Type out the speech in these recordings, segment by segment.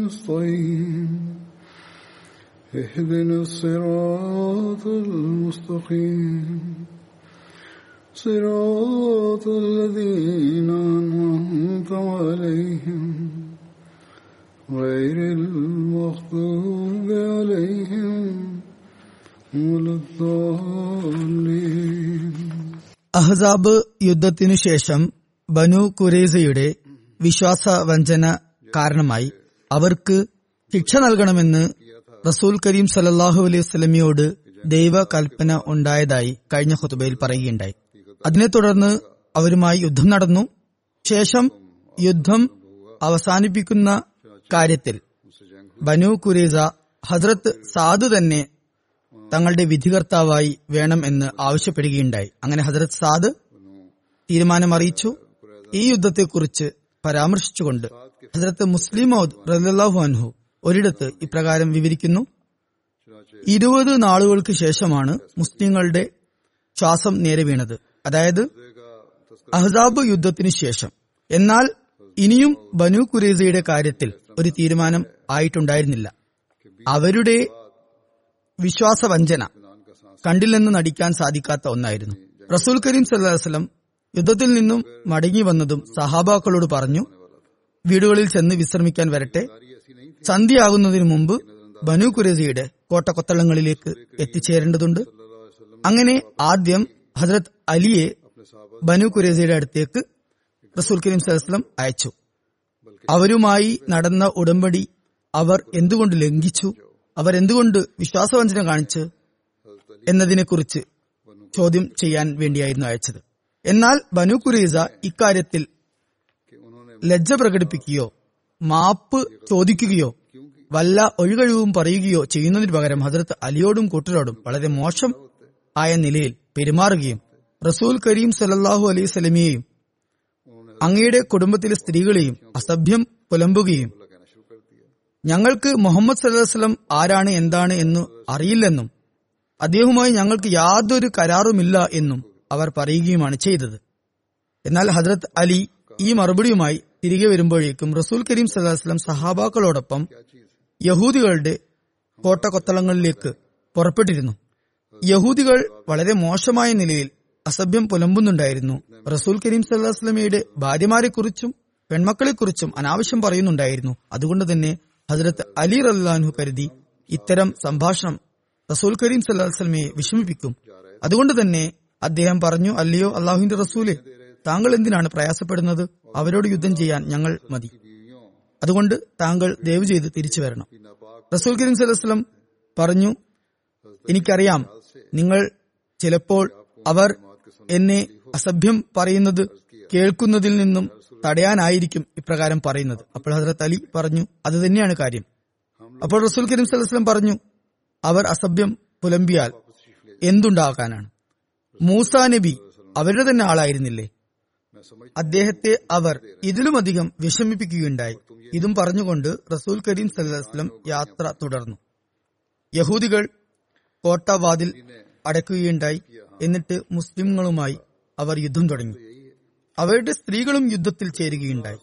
نستعين اهدنا الصراط المستقيم صراط الذين أنعمت عليهم غير المغضوب عليهم ولا الضالين അഹ്സാബ് യുദ്ധത്തിനു ശേഷം ബനു കുറേസയുടെ വിശ്വാസവഞ്ചന കാരണമായി അവർക്ക് ശിക്ഷ നൽകണമെന്ന് റസൂൽ കരീം സലല്ലാഹു അലൈഹി വസ്ലമിയോട് ദൈവ കൽപ്പന ഉണ്ടായതായി കഴിഞ്ഞ ഹുതുബയിൽ പറയുകയുണ്ടായി. അതിനെ തുടർന്ന് അവരുമായി യുദ്ധം നടന്നു. ശേഷം യുദ്ധം അവസാനിപ്പിക്കുന്ന കാര്യത്തിൽ ബനു കുരേസ ഹസ്രത്ത് സാദ് തന്നെ തങ്ങളുടെ വിധികർത്താവായി വേണം എന്ന് ആവശ്യപ്പെടുകയുണ്ടായി. അങ്ങനെ ഹസരത് സാദ് തീരുമാനം അറിയിച്ചു ഈ യുദ്ധത്തെക്കുറിച്ച് പരാമർശിച്ചുകൊണ്ട് ഹസരത്ത് മുസ്ലിമോദ് റലാഹു അൻഹു ഒരിടത്ത് ഇപ്രകാരം വിവരിക്കുന്നു. ഇരുപത് നാളുകൾക്ക് ശേഷമാണ് മുസ്ലിങ്ങളുടെ ശ്വാസം നേരെ വീണത്. അതായത് അഹ്സാബ് യുദ്ധത്തിന് ശേഷം. എന്നാൽ ഇനിയും ബനു കുറേസയുടെ കാര്യത്തിൽ ഒരു തീരുമാനം ആയിട്ടുണ്ടായിരുന്നില്ല. അവരുടെ വിശ്വാസവഞ്ചന കണ്ടില്ലെന്ന് നടിക്കാൻ സാധിക്കാത്ത ഒന്നായിരുന്നു. റസൂൽ കരീം സല്ലാസ്ലം യുദ്ധത്തിൽ നിന്നും മടങ്ങി വന്നതും സഹാബാക്കളോട് പറഞ്ഞു വീടുകളിൽ ചെന്ന് വിശ്രമിക്കാൻ വരട്ടെ. സന്ധ്യയാകുന്നതിന് മുമ്പ് ബനു കുരേസിയുടെ കോട്ടക്കൊത്തളങ്ങളിലേക്ക് എത്തിച്ചേരേണ്ടതുണ്ട്. അങ്ങനെ ആദ്യം ഹസരത് അലിയെ ബനു കുരേസിയുടെ അടുത്തേക്ക് റസൂൽ കരീം സലസ്ലം അയച്ചു. അവരുമായി നടന്ന ഉടമ്പടി അവർ എന്തുകൊണ്ട് ലംഘിച്ചു? അവർ എന്തുകൊണ്ട് വിശ്വാസവഞ്ചന കാണിച്ച് എന്നതിനെക്കുറിച്ച് ചോദ്യം ചെയ്യാൻ വേണ്ടിയായിരുന്നു അയച്ചത്. എന്നാൽ ബനു കുരേസ ഇക്കാര്യത്തിൽ ലജ്ജ പ്രകടിപ്പിക്കുകയോ മാപ്പ് ചോദിക്കുകയോ വല്ല ഒഴികഴിവും പറയുകയോ ചെയ്യുന്നതിന് പകരം ഹസരത്ത് അലിയോടും കൂട്ടരോടും വളരെ മോശം ആയ നിലയിൽ പെരുമാറുകയും റസൂൽ കരീം സലല്ലാഹു അലൈഹി സ്വലമിയെയും അങ്ങയുടെ കുടുംബത്തിലെ സ്ത്രീകളെയും അസഭ്യം പുലമ്പുകയും ഞങ്ങൾക്ക് മുഹമ്മദ് സല്ലാസ്ലം ആരാണ് എന്താണ് എന്ന് അറിയില്ലെന്നും അദ്ദേഹവുമായി ഞങ്ങൾക്ക് യാതൊരു കരാറുമില്ല എന്നും അവർ പറയുകയുമാണ് ചെയ്തത്. എന്നാൽ ഹജ്രത് അലി ഈ മറുപടിയുമായി തിരികെ വരുമ്പോഴേക്കും റസൂൽ കരീം സദാസ്ലം സഹാബാക്കളോടൊപ്പം യഹൂദികളുടെ കോട്ടകൊത്തളങ്ങളിലേക്ക് പുറപ്പെട്ടിരുന്നു. യഹൂദികൾ വളരെ മോശമായ നിലയിൽ അസഭ്യം പുലമ്പുന്നുണ്ടായിരുന്നു. റസൂൽ കരീം സല്ലാസ്ലമിയുടെ ഭാര്യമാരെക്കുറിച്ചും പെൺമക്കളെക്കുറിച്ചും അനാവശ്യം പറയുന്നുണ്ടായിരുന്നു. അതുകൊണ്ട് തന്നെ ഹജ്രത്ത് അലി റല്ലാൻഹു കരുതി ഇത്തരം സംഭാഷണം റസൂൽ കരീം സല്ലാസ്ലമയെ വിഷമിപ്പിക്കും. അതുകൊണ്ട് തന്നെ അദ്ദേഹം പറഞ്ഞു അല്ലയോ അള്ളാഹുവിന്റെ റസൂലെ താങ്കൾ എന്തിനാണ് പ്രയാസപ്പെടുന്നത്? അവരോട് യുദ്ധം ചെയ്യാൻ ഞങ്ങൾ മതി. അതുകൊണ്ട് താങ്കൾ ദയവ് ചെയ്ത് തിരിച്ചു വരണം. റസൂൽ കരീം സലഹ്സ്ലം പറഞ്ഞു എനിക്കറിയാം നിങ്ങൾ ചിലപ്പോൾ അവർ എന്നെ അസഭ്യം പറയുന്നത് കേൾക്കുന്നതിൽ നിന്നും തടയാനായിരിക്കും ഇപ്രകാരം പറയുന്നത്. അപ്പോൾ ഹസരത്ത് അലി പറഞ്ഞു അത് തന്നെയാണ് കാര്യം. അപ്പോൾ റസൂൽ കരീം സലഹ്സ്ലം പറഞ്ഞു അവർ അസഭ്യം പുലമ്പിയാൽ എന്തുണ്ടാകാനാണ്? മൂസ നബി അവരുടെ തന്നെ ആളായിരുന്നില്ലേ? അദ്ദേഹത്തെ അവർ ഇതിലുമധികം വിഷമിപ്പിക്കുകയുണ്ടായി. ഇതും പറഞ്ഞുകൊണ്ട് റസൂൽ കരീം സല്ലാസ്ലം യാത്ര തുടർന്നു. യഹൂദികൾ കോട്ടവാതിൽ അടയ്ക്കുകയുണ്ടായി എന്നിട്ട് മുസ്ലിങ്ങളുമായി അവർ യുദ്ധം തുടങ്ങി. അവരുടെ സ്ത്രീകളും യുദ്ധത്തിൽ ചേരുകയുണ്ടായി.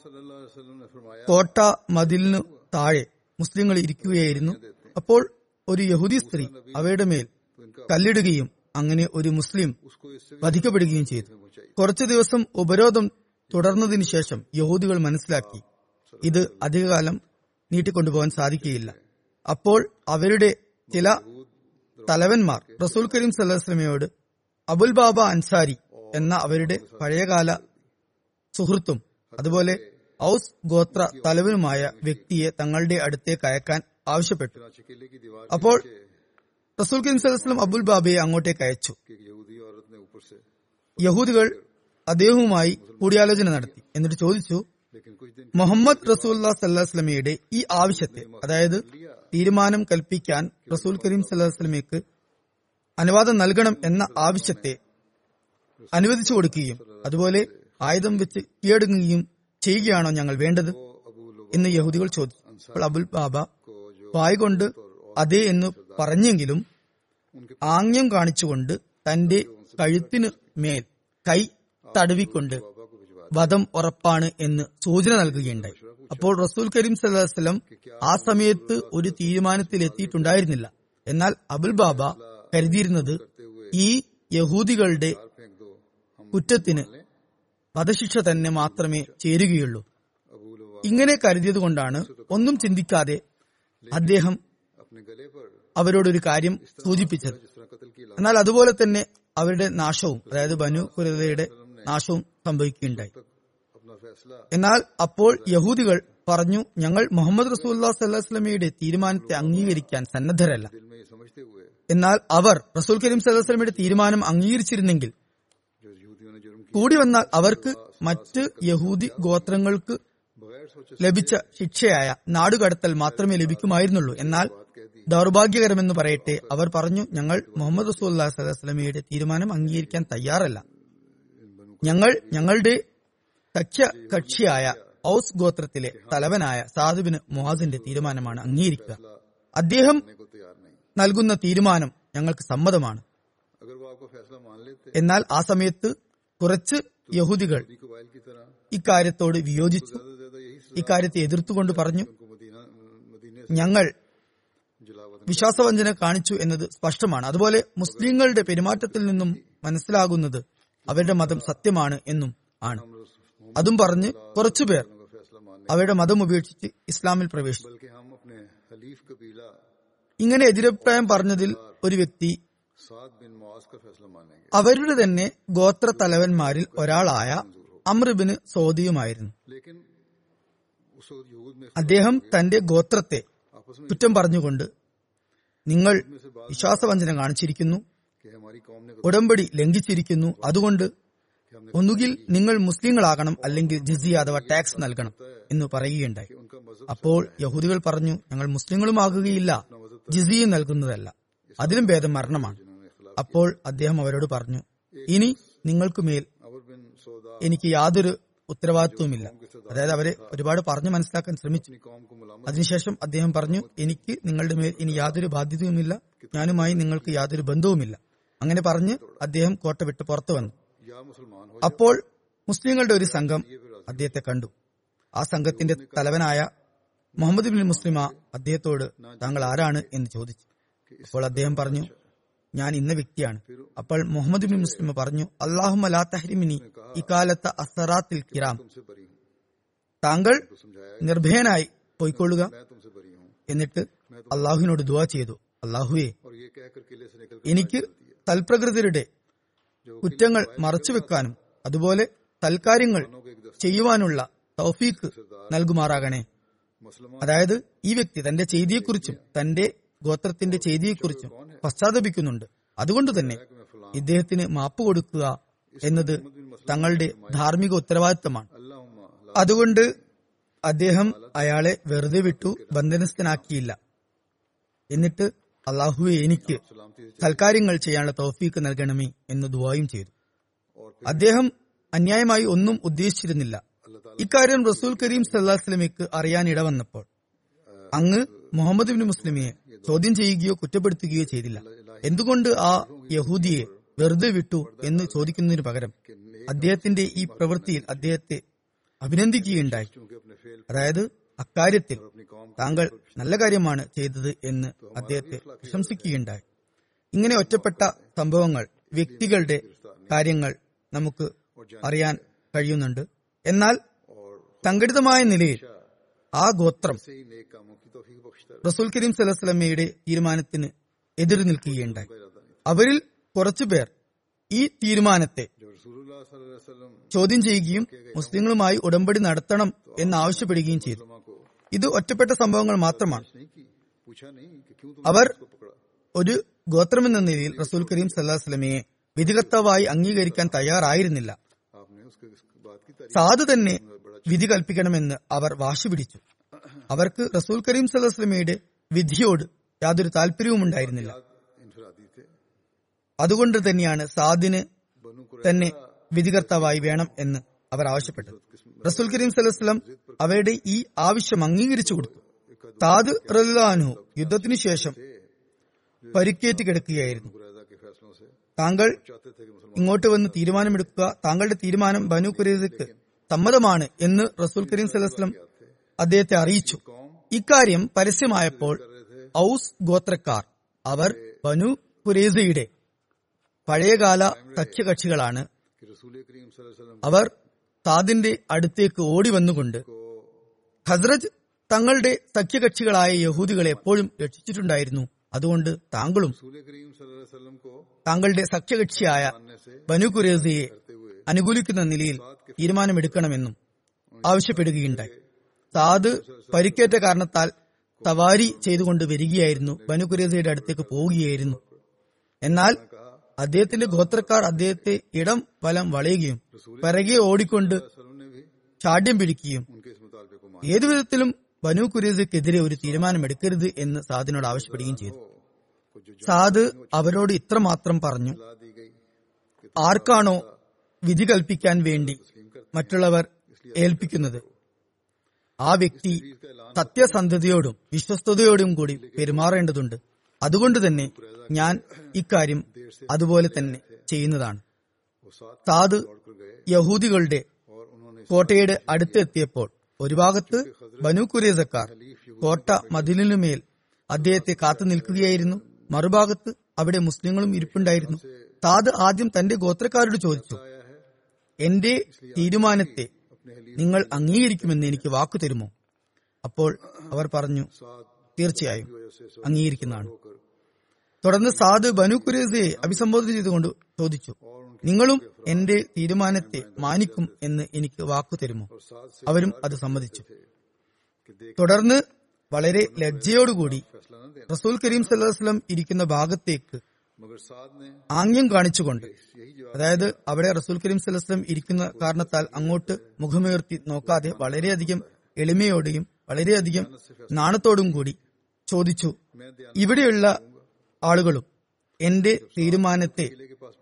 കോട്ട മതിലിനു താഴെ മുസ്ലിങ്ങൾ ഇരിക്കുകയായിരുന്നു. അപ്പോൾ ഒരു യഹൂദി സ്ത്രീ അവയുടെ മേൽ കല്ലിടുകയും അങ്ങനെ ഒരു മുസ്ലിം വധിക്കപ്പെടുകയും ചെയ്തു. കുറച്ചു ദിവസം ഉപരോധം തുടർന്നതിനു ശേഷം യഹൂദികൾ മനസ്സിലാക്കി. ഇത് അധികകാലം നീട്ടിക്കൊണ്ടുപോകാൻ സാധിക്കുകയില്ല. അപ്പോൾ അവരുടെ ചില തലവന്മാർ റസൂൽ കരീം സല്ലാസ്ലമയോട് അബുൽ ബാബ അൻസാരി എന്ന അവരുടെ പഴയകാല സുഹൃത്തും അതുപോലെ ഔസ് ഗോത്ര തലവനുമായ വ്യക്തിയെ തങ്ങളുടെ അടുത്തേക്ക് അയക്കാൻ ആവശ്യപ്പെട്ടു. അപ്പോൾ റസൂൽ കരീം സല്ലാസ്ലം അബുൽ ബാബയെ അങ്ങോട്ടേക്ക് അയച്ചു. യഹൂദികൾ അദ്ദേഹവുമായി കൂടിയാലോചന നടത്തി. എന്നിട്ട് ചോദിച്ചു മുഹമ്മദ് റസൂല്ലാ സല്ലാസ്ലമിയുടെ ഈ ആവശ്യത്തെ അതായത് തീരുമാനം കൽപ്പിക്കാൻ റസൂൽ കരീം സല്ലാസ്ലമിക്ക് അനുവാദം നൽകണം എന്ന ആവശ്യത്തെ അനുവദിച്ചു കൊടുക്കുകയും അതുപോലെ ആയുധം വെച്ച് കീഴടങ്ങുകയും ചെയ്യുകയാണോ ഞങ്ങൾ വേണ്ടത്? എന്ന് യഹൂദികൾ ചോദിച്ചു. അപ്പോൾ അബുൽ ബാബ വായ്കൊണ്ട് അതെ എന്ന് പറഞ്ഞെങ്കിലും ആംഗ്യം കാണിച്ചുകൊണ്ട് തന്റെ കഴുത്തിന് മേൽ കൈ തടുവിക്കൊണ്ട് വധം ഉറപ്പാണ് എന്ന് സൂചന നൽകുകയുണ്ടായി. അപ്പോൾ റസൂൽ കരീം സല്ലാസ്ലം ആ സമയത്ത് ഒരു തീരുമാനത്തിലെത്തിയിട്ടുണ്ടായിരുന്നില്ല. എന്നാൽ അബുൽ ബാബ കരുതിയിരുന്നത് ഈ യഹൂദികളുടെ കുറ്റത്തിന് വധശിക്ഷ തന്നെ മാത്രമേ ചേരുകയുള്ളൂ. ഇങ്ങനെ കരുതിയതുകൊണ്ടാണ് ഒന്നും ചിന്തിക്കാതെ അദ്ദേഹം അവരോടൊരു കാര്യം സൂചിപ്പിച്ചത്. എന്നാൽ അതുപോലെ തന്നെ അവരുടെ നാശവും അതായത് ബനു കുരതയുടെ നാശവും സംഭവിക്കുകയുണ്ടായി. എന്നാൽ അപ്പോൾ യഹൂദികൾ പറഞ്ഞു ഞങ്ങൾ മുഹമ്മദ് റസൂല്ലാ സല്ലാസ്ലമിയുടെ തീരുമാനത്തെ അംഗീകരിക്കാൻ സന്നദ്ധരല്ല. എന്നാൽ അവർ റസൂൽ കരീം സല്ലാസ്ലമിയുടെ തീരുമാനം അംഗീകരിച്ചിരുന്നെങ്കിൽ കൂടി വന്നാൽ അവർക്ക് മറ്റ് യഹൂദി ഗോത്രങ്ങൾക്ക് ലഭിച്ച ശിക്ഷയായ നാടുകടത്തൽ മാത്രമേ ലഭിക്കുമായിരുന്നുള്ളൂ. എന്നാൽ ദൗർഭാഗ്യകരമെന്ന് പറയട്ടെ അവർ പറഞ്ഞു ഞങ്ങൾ മുഹമ്മദ് റസൂല്ലാ സലഹുസ്ലമയുടെ തീരുമാനം അംഗീകരിക്കാൻ തയ്യാറല്ല. ഞങ്ങൾ ഞങ്ങളുടെ സഖ്യ കക്ഷിയായ ഔസ് ഗോത്രത്തിലെ തലവനായ സാധുബിന് മുഹാസിന്റെ തീരുമാനമാണ് അംഗീകരിക്കുക. അദ്ദേഹം നൽകുന്ന തീരുമാനം ഞങ്ങൾക്ക് സമ്മതമാണ്. എന്നാൽ ആ സമയത്ത് കുറച്ച് യഹൂദികൾ ഇക്കാര്യത്തോട് വിയോജിച്ചു. ഇക്കാര്യത്തെ എതിർത്തുകൊണ്ട് പറഞ്ഞു ഞങ്ങൾ വിശ്വാസവഞ്ചന കാണിച്ചു എന്നത് സ്പഷ്ടമാണ്. അതുപോലെ മുസ്ലിങ്ങളുടെ പെരുമാറ്റത്തിൽ നിന്നും മനസ്സിലാകുന്നത് അവരുടെ മതം സത്യമാണ് എന്നും ആണ്. അതും പറഞ്ഞ് കുറച്ചുപേർ അവരുടെ മതം ഉപേക്ഷിച്ച് ഇസ്ലാമിൽ പ്രവേശിച്ചു. ഇങ്ങനെ എതിരഭിപ്രായം പറഞ്ഞതിൽ ഒരു വ്യക്തി അവരുടെ തന്നെ ഗോത്ര തലവന്മാരിൽ ഒരാളായ അമ്രബിന് സോദിയുമായിരുന്നു. അദ്ദേഹം തന്റെ ഗോത്രത്തെ കുറ്റം പറഞ്ഞുകൊണ്ട് നിങ്ങൾ വിശ്വാസവഞ്ചന കാണിച്ചിരിക്കുന്നു. ഉടമ്പടി ലംഘിച്ചിരിക്കുന്നു. അതുകൊണ്ട് ഒന്നുകിൽ നിങ്ങൾ മുസ്ലിങ്ങളാകണം അല്ലെങ്കിൽ ജിസിയ അഥവാ ടാക്സ് നൽകണം എന്ന് പറയുകയുണ്ടായി. അപ്പോൾ യഹൂദികൾ പറഞ്ഞു ഞങ്ങൾ മുസ്ലിങ്ങളുമാകുകയില്ല. ജിസിയും നൽകുന്നതല്ല. അതിലും ഭേദം മരണമാണ്. അപ്പോൾ അദ്ദേഹം അവരോട് പറഞ്ഞു ഇനി നിങ്ങൾക്കുമേൽ എനിക്ക് യാതൊരു ഉത്തരവാദിത്വമില്ല അതായത് അവരെ ഒരുപാട് പറഞ്ഞു മനസ്സിലാക്കാൻ ശ്രമിച്ചു. അതിനുശേഷം അദ്ദേഹം പറഞ്ഞു എനിക്ക് നിങ്ങളുടെ മേൽ ഇനി യാതൊരു ബാധ്യതയുമില്ല. ഞാനുമായി നിങ്ങൾക്ക് യാതൊരു ബന്ധവുമില്ല. അങ്ങനെ പറഞ്ഞ് അദ്ദേഹം കോട്ട വിട്ട് പുറത്തു വന്നു. അപ്പോൾ മുസ്ലിങ്ങളുടെ ഒരു സംഘം അദ്ദേഹത്തെ കണ്ടു. ആ സംഘത്തിന്റെ തലവനായ മുഹമ്മദ് ബിൻ മുസ്ലിമ അദ്ദേഹത്തോട് താങ്കൾ ആരാണ്? എന്ന് ചോദിച്ചു. അപ്പോൾ അദ്ദേഹം പറഞ്ഞു ഞാൻ ഇന്ന വ്യക്തിയാണ്. അപ്പോൾ മുഹമ്മദ് ബിൻ മുസ്ലിം പറഞ്ഞു അള്ളാഹു അലാ തഹ്രിമിനി ഇക്കാലത്ത് അസറാത്തിൽ കിറാം. താങ്കൾ നിർഭയനായി പോയിക്കൊള്ളുക എന്നിട്ട് അള്ളാഹുവിനോട് ദുവാ ചെയ്തു. അള്ളാഹുവെ എനിക്ക് തൽപ്രകൃതിയുടെ കുറ്റങ്ങൾ മറച്ചുവെക്കാനും അതുപോലെ തൽക്കാര്യങ്ങൾ ചെയ്യുവാനുള്ള തൗഫീക്ക് നൽകുമാറാകണേ. അതായത് ഈ വ്യക്തി തന്റെ ചെയ്തിയെക്കുറിച്ചും തന്റെ ഗോത്രത്തിന്റെ ചെയ്തിയെക്കുറിച്ചും പശ്ചാത്തപിക്കുന്നുണ്ട്. അതുകൊണ്ട് തന്നെ ഇദ്ദേഹത്തിന് മാപ്പ് കൊടുക്കുക എന്നത് തങ്ങളുടെ ധാർമ്മിക ഉത്തരവാദിത്തമാണ്. അതുകൊണ്ട് അദ്ദേഹം അയാളെ വെറുതെ വിട്ടു ബന്ധനസ്ഥനാക്കിയില്ല. എന്നിട്ട് അള്ളാഹുവെ എനിക്ക് സൽക്കാര്യങ്ങൾ ചെയ്യാനുള്ള തോഫീക്ക് നൽകണമേ എന്ന് ദുബായും ചെയ്തു. അദ്ദേഹം അന്യായമായി ഒന്നും ഉദ്ദേശിച്ചിരുന്നില്ല. ഇക്കാര്യം റസൂൽ കരീം സല്ലാസ്ലമിക്ക് അറിയാനിട വന്നപ്പോൾ അങ്ങ് മുഹമ്മദ് ബിൻ മുസ്ലിമിയെ ചോദ്യം ചെയ്യുകയോ കുറ്റപ്പെടുത്തുകയോ ചെയ്തില്ല. എന്തുകൊണ്ട് ആ യഹൂദിയെ വെറുതെ വിട്ടു എന്ന് ചോദിക്കുന്നതിന് പകരം അദ്ദേഹത്തിന്റെ ഈ പ്രവൃത്തിയിൽ അദ്ദേഹത്തെ അഭിനന്ദിക്കുകയുണ്ടായി. അതായത് അക്കാര്യത്തിൽ താങ്കൾ നല്ല കാര്യമാണ് ചെയ്തത് എന്ന് അദ്ദേഹത്തെ പ്രശംസിക്കുകയുണ്ടായി. ഇങ്ങനെ ഒറ്റപ്പെട്ട സംഭവങ്ങൾ വ്യക്തികളുടെ കാര്യങ്ങൾ നമുക്ക് അറിയാൻ കഴിയുന്നുണ്ട്. എന്നാൽ സംഘടിതമായ നിലയിൽ ആ ഗോത്രം റസൂൽ കരീം സലഹ്സ്ലമയുടെ തീരുമാനത്തിന് എതിർ നിൽക്കുകയുണ്ടായി. അവരിൽ കുറച്ചുപേർ ഈ തീരുമാനത്തെ ചോദ്യം ചെയ്യുകയും മുസ്ലിങ്ങളുമായി ഉടമ്പടി നടത്തണം എന്ന് ആവശ്യപ്പെടുകയും ചെയ്തു. ഇത് ഒറ്റപ്പെട്ട സംഭവങ്ങൾ മാത്രമാണ്. അവർ ഒരു ഗോത്രമെന്ന നിലയിൽ റസൂൽ കരീം സല്ലാസ്ലമയെ വിധികർത്താവായി അംഗീകരിക്കാൻ തയ്യാറായിരുന്നില്ല. സാധു തന്നെ വിധി കൽപ്പിക്കണമെന്ന് അവർ വാശി പിടിച്ചു. അവർക്ക് റസൂൽ കരീം സലഹ്സ്ലമയുടെ വിധിയോട് യാതൊരു താല്പര്യവും ഉണ്ടായിരുന്നില്ല. അതുകൊണ്ട് തന്നെയാണ് സാദിന് തന്നെ വിധികർത്താവായി വേണം എന്ന് അവർ ആവശ്യപ്പെട്ടു റസൂൽ കരീം സലഹ്സ്ലം അവയുടെ ഈ ആവശ്യം അംഗീകരിച്ചു കൊടുത്തു. താദ് റലാനു യുദ്ധത്തിനു ശേഷം പരിക്കേറ്റ് കിടക്കുകയായിരുന്നു. താങ്കൾ ഇങ്ങോട്ട് വന്ന് തീരുമാനമെടുക്കുക താങ്കളുടെ തീരുമാനം ബനു കുരേദക്ക് സമ്മതമാണ് എന്ന് റസൂൽ കരീം സലഹ്സ്ലം അദ്ദേഹത്തെ അറിയിച്ചു. ഇക്കാര്യം പരസ്യമായപ്പോൾ ഔസ് ഗോത്രക്കാർ അവർ ബനു ഖുരേസയുടെ പഴയകാല സഖ്യകക്ഷികളാണ്. അവർ താദിന്റെ അടുത്തേക്ക് ഓടി വന്നുകൊണ്ട് ഖസ്രജ് തങ്ങളുടെ സഖ്യകക്ഷികളായ യഹൂദികളെ എപ്പോഴും രക്ഷിച്ചിട്ടുണ്ടായിരുന്നു. അതുകൊണ്ട് താങ്കളും താങ്കളുടെ സഖ്യകക്ഷിയായ ബനു ഖുരേസയെ അനുകൂലിക്കുന്ന നിലയിൽ തീരുമാനമെടുക്കണമെന്നും ആവശ്യപ്പെടുകയുണ്ടായി. സാദ് പരിക്കേറ്റ കാരണത്താൽ സവാരി ചെയ്തുകൊണ്ട് വരികയായിരുന്നു. ബനു അടുത്തേക്ക് പോവുകയായിരുന്നു. എന്നാൽ അദ്ദേഹത്തിന്റെ ഗോത്രക്കാർ അദ്ദേഹത്തെ ഇടം വലം വളയുകയും പിറകെ ഓടിക്കൊണ്ട് ചാഠ്യം പിടിക്കുകയും ഏതുവിധത്തിലും ബനു ഒരു തീരുമാനമെടുക്കരുത് എന്ന് സാദിനോട് ആവശ്യപ്പെടുകയും ചെയ്തു. സാദ് അവരോട് ഇത്രമാത്രം പറഞ്ഞു. ആർക്കാണോ വിധി കൽപ്പിക്കാൻ വേണ്ടി മറ്റുള്ളവർ ഏൽപ്പിക്കുന്നത്. ആ വ്യക്തി സത്യസന്ധതയോടും വിശ്വസ്തയോടും കൂടി പെരുമാറേണ്ടതുണ്ട്. അതുകൊണ്ട് തന്നെ ഞാൻ ഇക്കാര്യം അതുപോലെ തന്നെ ചെയ്യുന്നതാണ്. താത് യഹൂദികളുടെ കോട്ടയുടെ അടുത്തെത്തിയപ്പോൾ ഒരു ഭാഗത്ത് ബനു കുരേസക്കാർ കോട്ട മതിലിനുമേൽ അദ്ദേഹത്തെ കാത്തു നിൽക്കുകയായിരുന്നു. മറുഭാഗത്ത് അവിടെ മുസ്ലിങ്ങളും ഇരിപ്പുണ്ടായിരുന്നു. താത് ആദ്യം തന്റെ ഗോത്രക്കാരോട് ചോദിച്ചു എന്റെ തീരുമാനത്തെ നിങ്ങൾ അംഗീകരിക്കുമെന്ന് എനിക്ക് വാക്കു തരുമോ? അപ്പോൾ അവർ പറഞ്ഞു തീർച്ചയായും അംഗീകരിക്കുന്നതാണ്. തുടർന്ന് സാദ് ബനു കുരേസയെ അഭിസംബോധന ചെയ്തുകൊണ്ട് ചോദിച്ചു നിങ്ങളും എന്റെ തീരുമാനത്തെ മാനിക്കും എന്ന് എനിക്ക് വാക്കു തരുമോ? അവരും അത് സമ്മതിച്ചു. തുടർന്ന് വളരെ ലജ്ജയോടുകൂടി റസൂൽ കരീം സല്ലാസ്ലം ഇരിക്കുന്ന ഭാഗത്തേക്ക് ആംഗ്യം കാണിച്ചുകൊണ്ട് അതായത് അവിടെ റസൂൽ കരീം സലസ്ലം ഇരിക്കുന്ന കാരണത്താൽ അങ്ങോട്ട് മുഖമുയർത്തി നോക്കാതെ വളരെയധികം എളിമയോടെയും വളരെയധികം നാണത്തോടും കൂടി ചോദിച്ചു ഇവിടെയുള്ള ആളുകളും എന്റെ തീരുമാനത്തെ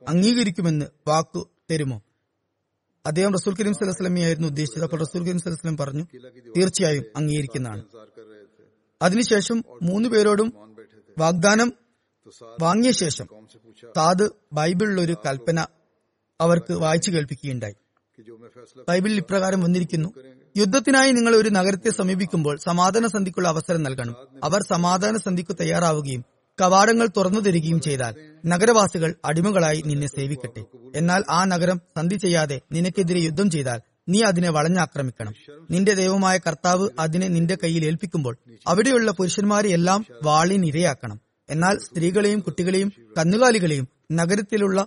അംഗീകരിക്കുമെന്ന് വാക്കു തരുമോ? അദ്ദേഹം റസൂൽ കരീം സലസ്ലമിയായിരുന്നു ഉദ്ദേശിച്ചത്. അപ്പോൾ റസൂൽ കരീം സലസ്ലം പറഞ്ഞു തീർച്ചയായും അംഗീകരിക്കുന്നതാണ്. അതിനുശേഷം മൂന്നു പേരോടും വാഗ്ദാനം വാങ്ങിയ ശേഷം താത് ബൈബിളിലൊരു കൽപ്പന അവർക്ക് വായിച്ചു കേൾപ്പിക്കുകയുണ്ടായി. ബൈബിളിൽ ഇപ്രകാരം വന്നിരിക്കുന്നു യുദ്ധത്തിനായി നിങ്ങൾ ഒരു നഗരത്തെ സമീപിക്കുമ്പോൾ സമാധാന സന്ധിക്കുള്ള അവസരം നൽകണം. അവർ സമാധാന സന്ധിക്ക് തയ്യാറാവുകയും കവാടങ്ങൾ തുറന്നു തരികയും ചെയ്താൽ നഗരവാസികൾ അടിമകളായി നിന്നെ സേവിക്കട്ടെ. എന്നാൽ ആ നഗരം സന്ധി ചെയ്യാതെ നിനക്കെതിരെ യുദ്ധം ചെയ്താൽ നീ അതിനെ വളഞ്ഞാക്രമിക്കണം. നിന്റെ ദൈവമായ കർത്താവ് അതിനെ നിന്റെ കയ്യിൽ ഏൽപ്പിക്കുമ്പോൾ അവിടെയുള്ള പുരുഷന്മാരെ എല്ലാം വാളിനിരയാക്കണം. എന്നാൽ സ്ത്രീകളെയും കുട്ടികളെയും കന്നുകാലികളെയും നഗരത്തിലുള്ള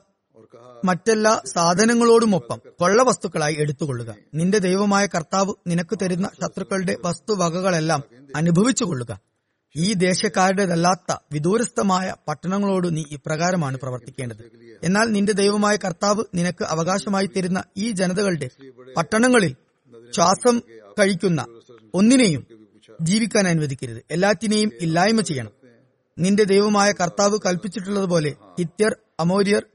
മറ്റെല്ലാ സാധനങ്ങളോടുമൊപ്പം കൊള്ള വസ്തുക്കളായി എടുത്തുകൊള്ളുക. നിന്റെ ദൈവമായ കർത്താവ് നിനക്ക് തരുന്ന ശത്രുക്കളുടെ വസ്തുവകകളെല്ലാം അനുഭവിച്ചുകൊള്ളുക. ഈ ദേശക്കാരുടേതല്ലാത്ത വിദൂരസ്ഥമായ പട്ടണങ്ങളോട് നീ ഇപ്രകാരമാണ് പ്രവർത്തിക്കേണ്ടത്. എന്നാൽ നിന്റെ ദൈവമായ കർത്താവ് നിനക്ക് അവകാശമായി തരുന്ന ഈ ജനതകളുടെ പട്ടണങ്ങളിൽ ശ്വാസം കഴിക്കുന്ന ഒന്നിനെയും ജീവിക്കാൻ അനുവദിക്കരുത്. എല്ലാറ്റിനെയും ഇല്ലായ്മ ചെയ്യണം. നിന്റെ ദൈവമായ കർത്താവ് കൽപ്പിച്ചിട്ടുള്ളതുപോലെ ഹിത്യർ അമോര്യർ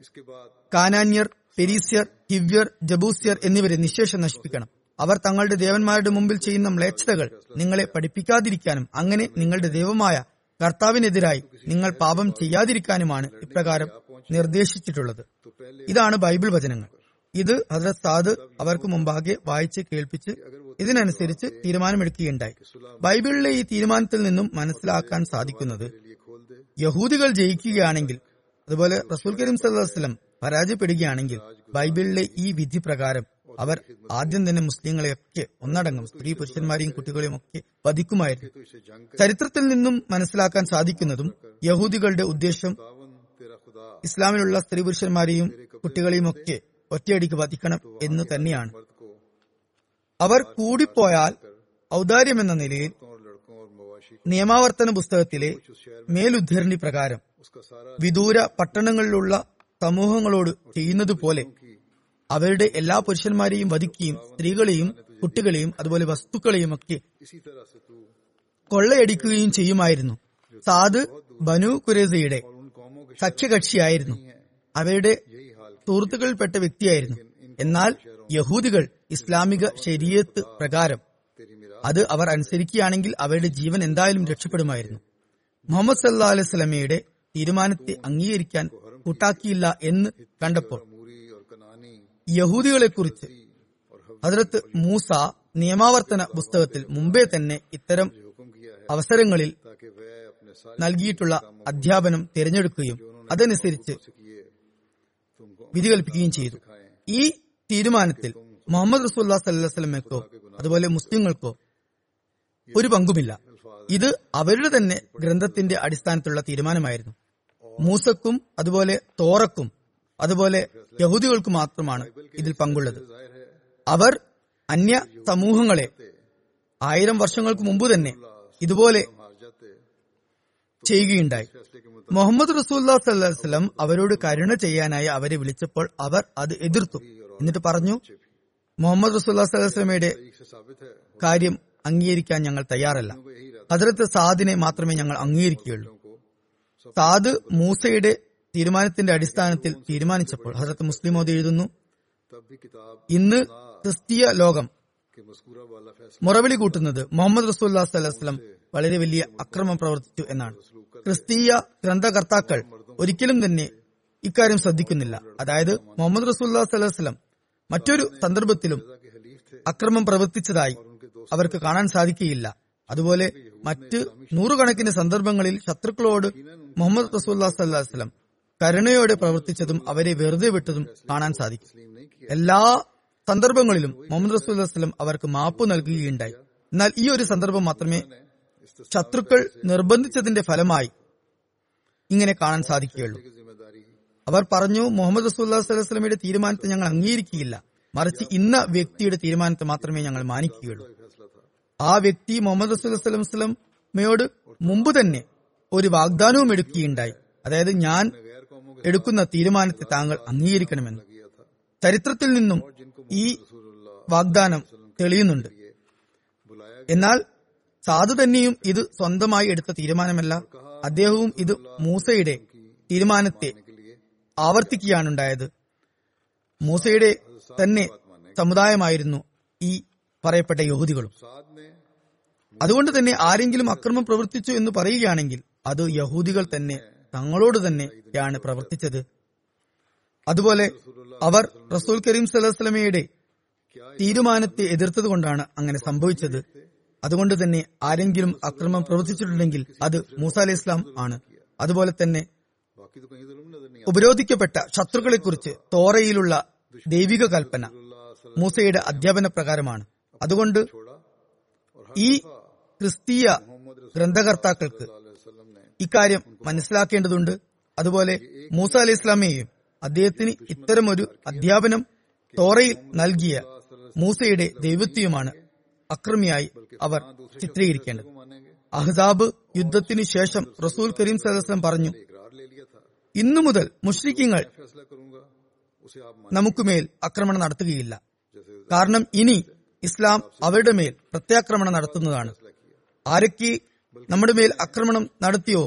കാനാന്യർ പെരീസ്യർ ഹിവ്യർ ജബൂസ്യർ എന്നിവരെ നിശേഷം നശിപ്പിക്കണം. അവർ തങ്ങളുടെ ദേവന്മാരുടെ മുമ്പിൽ ചെയ്യുന്ന മ്ലേച്ഛതകൾ നിങ്ങളെ പഠിപ്പിക്കാതിരിക്കാനും അങ്ങനെ നിങ്ങളുടെ ദൈവമായ കർത്താവിനെതിരായി നിങ്ങൾ പാപം ചെയ്യാതിരിക്കാനുമാണ് ഇപ്രകാരം നിർദ്ദേശിച്ചിട്ടുള്ളത്. ഇതാണ് ബൈബിൾ വചനങ്ങൾ. ഇത് ഹജ്രത് സാദ് അവർക്ക് മുമ്പാകെ വായിച്ച് കേൾപ്പിച്ച് ഇതിനനുസരിച്ച് തീരുമാനമെടുക്കുകയുണ്ടായി. ബൈബിളിലെ ഈ തീരുമാനത്തിൽ നിന്നും മനസ്സിലാക്കാൻ സാധിക്കുന്നത് യഹൂദികൾ ജയിക്കുകയാണെങ്കിൽ അതുപോലെ റസൂൽ കരീം സല്ലാസ്ലം പരാജയപ്പെടുകയാണെങ്കിൽ ബൈബിളിലെ ഈ വിധി പ്രകാരം അവർ ആദ്യം തന്നെ മുസ്ലിങ്ങളെയൊക്കെ ഒന്നടങ്കം സ്ത്രീ പുരുഷന്മാരെയും കുട്ടികളെയും ഒക്കെ വധിക്കുമായിരുന്നു. ചരിത്രത്തിൽ നിന്നും മനസ്സിലാക്കാൻ സാധിക്കുന്നതും യഹൂദികളുടെ ഉദ്ദേശം ഇസ്ലാമിലുള്ള സ്ത്രീ പുരുഷന്മാരെയും കുട്ടികളെയും ഒക്കെ ഒറ്റയടിക്ക് വധിക്കണം എന്ന് തന്നെയാണ്. അവർ കൂടിപ്പോയാൽ ഔദാര്യം എന്ന നിലയിൽ നിയമാവർത്തന പുസ്തകത്തിലെ മേലുദ്ധരണി പ്രകാരം വിദൂര പട്ടണങ്ങളിലുള്ള സമൂഹങ്ങളോട് ചെയ്യുന്നത് പോലെ അവരുടെ എല്ലാ പുരുഷന്മാരെയും വധിക്കുകയും സ്ത്രീകളെയും കുട്ടികളെയും അതുപോലെ വസ്തുക്കളെയും ഒക്കെ കൊള്ളയടിക്കുകയും ചെയ്യുമായിരുന്നു. സാദ് ബനു കുരേസയുടെ സഖ്യകക്ഷിയായിരുന്നു. അവരുടെ സുഹൃത്തുക്കളിൽപ്പെട്ട വ്യക്തിയായിരുന്നു. എന്നാൽ യഹൂദികൾ ഇസ്ലാമിക ശരീരത്ത് പ്രകാരം അത് അവർ അനുസരിക്കുകയാണെങ്കിൽ അവരുടെ ജീവൻ എന്തായാലും രക്ഷപ്പെടുമായിരുന്നു. മുഹമ്മദ് സല്ലാ അലൈഹി സ്വലമയുടെ തീരുമാനത്തെ അംഗീകരിക്കാൻ കൂട്ടാക്കിയില്ല എന്ന് കണ്ടപ്പോൾ യഹൂദികളെ കുറിച്ച് ഹജറത്ത് മൂസ നിയമാവർത്തന പുസ്തകത്തിൽ മുമ്പേ തന്നെ ഇത്തരം അവസരങ്ങളിൽ നൽകിയിട്ടുള്ള അധ്യാപനം തിരഞ്ഞെടുക്കുകയും അതനുസരിച്ച് വിധി കൽപ്പിക്കുകയും ചെയ്തു. ഈ തീരുമാനത്തിൽ മുഹമ്മദ് റസൂല്ലാ സല്ലാസ്ലമയ്ക്കോ അതുപോലെ മുസ്ലിങ്ങൾക്കോ ഒരു പങ്കുമില്ല. ഇത് അവരുടെ തന്നെ ഗ്രന്ഥത്തിന്റെ അടിസ്ഥാനത്തിലുള്ള തീരുമാനമായിരുന്നു. മൂസക്കും അതുപോലെ തോറക്കും അതുപോലെ യഹൂദികൾക്ക് മാത്രമാണ് ഇതിൽ പങ്കുള്ളത്. അവർ അന്യ സമൂഹങ്ങളെ ആയിരം വർഷങ്ങൾക്ക് മുമ്പ് തന്നെ ഇതുപോലെ ചെയ്യുകയുണ്ടായി. മുഹമ്മദ് റസൂല്ലാ സല്ലാസ്ലം അവരോട് കരുണ ചെയ്യാനായി അവരെ വിളിച്ചപ്പോൾ അവർ അത് എതിർത്തു. എന്നിട്ട് പറഞ്ഞു മുഹമ്മദ് റസൂല്ലാ സല്ലാസ്ലമയുടെ കാര്യം അംഗീകരിക്കാൻ ഞങ്ങൾ തയ്യാറല്ല. ഹജറത്ത് സാദിനെ മാത്രമേ ഞങ്ങൾ അംഗീകരിക്കുകയുള്ളൂ. സാദ് മൂസയുടെ തീരുമാനത്തിന്റെ അടിസ്ഥാനത്തിൽ തീരുമാനിച്ചപ്പോൾ ഹജറത്ത് മുസ്ലിം മോദി എഴുതുന്നു ഇന്ന് ക്രിസ്തീയ ലോകം മുറവിളി കൂട്ടുന്നത് മുഹമ്മദ് റസൂല്ലാ സ്വലം വളരെ വലിയ അക്രമം പ്രവർത്തിച്ചു എന്നാണ്. ക്രിസ്തീയ ഗ്രന്ഥകർത്താക്കൾ ഒരിക്കലും തന്നെ ഇക്കാര്യം ശ്രദ്ധിക്കുന്നില്ല. അതായത് മുഹമ്മദ് റസൂല്ലാ സ്വലം മറ്റൊരു സന്ദർഭത്തിലും അക്രമം പ്രവർത്തിച്ചതായി അവർക്ക് കാണാൻ സാധിക്കുകയില്ല. അതുപോലെ മറ്റ് നൂറുകണക്കിന് സന്ദർഭങ്ങളിൽ ശത്രുക്കളോട് മുഹമ്മദ് റസൂല്ലാ സല്ലാസ്ലം കരുണയോടെ പ്രവർത്തിച്ചതും അവരെ വെറുതെ വിട്ടതും കാണാൻ സാധിക്കും. എല്ലാ സന്ദർഭങ്ങളിലും മുഹമ്മദ് റസൂല്ലാസ്ലം അവർക്ക് മാപ്പ് നൽകുകയുണ്ടായി. എന്നാൽ ഈ ഒരു സന്ദർഭം മാത്രമേ ശത്രുക്കൾ നിർബന്ധിച്ചതിന്റെ ഫലമായി ഇങ്ങനെ കാണാൻ സാധിക്കുകയുള്ളൂ. അവർ പറഞ്ഞു മുഹമ്മദ് റസൂല്ലാ സ്വലമയുടെ തീരുമാനത്തെ ഞങ്ങൾ അംഗീകരിക്കുകയില്ല. മറിച്ച് ഇന്ന വ്യക്തിയുടെ തീരുമാനത്തെ മാത്രമേ ഞങ്ങൾ മാനിക്കുകയുള്ളൂ. ആ വ്യക്തി മുഹമ്മദ് റസൂൽമയോട് മുമ്പ് തന്നെ ഒരു വാഗ്ദാനവും എടുക്കുകയുണ്ടായി. അതായത് ഞാൻ എടുക്കുന്ന തീരുമാനത്തെ താങ്കൾ അംഗീകരിക്കണമെന്ന്. ചരിത്രത്തിൽ നിന്നും ഈ വാഗ്ദാനം തെളിയുന്നുണ്ട്. എന്നാൽ സാധു തന്നെയും ഇത് സ്വന്തമായി എടുത്ത തീരുമാനമല്ല. അദ്ദേഹവും ഇത് മൂസയുടെ തീരുമാനത്തെ ആവർത്തിക്കുകയാണുണ്ടായത്. മൂസയുടെ തന്നെ സമുദായമായിരുന്നു ഈ പറയപ്പെട്ട യഹൂദികളും. അതുകൊണ്ട് തന്നെ ആരെങ്കിലും അക്രമം പ്രവർത്തിച്ചു എന്ന് പറയുകയാണെങ്കിൽ അത് യഹൂദികൾ തന്നെ തങ്ങളോട് തന്നെയാണ് പ്രവർത്തിച്ചത്. അതുപോലെ അവർ റസൂൽ കരീം സലഹ്സ്ലമയുടെ തീരുമാനത്തെ എതിർത്തതുകൊണ്ടാണ് അങ്ങനെ സംഭവിച്ചത്. അതുകൊണ്ട് തന്നെ ആരെങ്കിലും അക്രമം പ്രവർത്തിച്ചിട്ടുണ്ടെങ്കിൽ അത് മൂസ അലൈഹി ഇസ്ലാം ആണ്. അതുപോലെ തന്നെ ഉപരോധിക്കപ്പെട്ട ശത്രുക്കളെക്കുറിച്ച് തോറയിലുള്ള ദൈവിക കൽപ്പന മൂസയുടെ അധ്യാപന പ്രകാരമാണ്. അതുകൊണ്ട് ഈ ക്രിസ്തീയ ഗ്രന്ഥകർത്താക്കൾക്ക് ഇക്കാര്യം മനസ്സിലാക്കേണ്ടതുണ്ട്. അതുപോലെ മൂസ അലൈഹി ഇസ്ലാമിയെയും അദ്ദേഹത്തിന് ഇത്തരമൊരു അധ്യാപനം തോറയിൽ നൽകിയ മൂസയുടെ ദൈവത്തെയുമാണ് അക്രമിയായി അവർ ചിത്രീകരിക്കേണ്ടത്. അഹ്സാബ് യുദ്ധത്തിനു ശേഷം റസൂൽ കരീം സദസ്ലം പറഞ്ഞു ഇന്നു മുതൽ നമുക്ക് നമുക്കുമേൽ ആക്രമണം നടത്തുകയില്ല. കാരണം ഇനി ഇസ്ലാം അവരുടെ മേൽ പ്രത്യാക്രമണം നടത്തുന്നതാണ്. ആരൊക്കെ നമ്മുടെ മേൽ ആക്രമണം നടത്തിയോ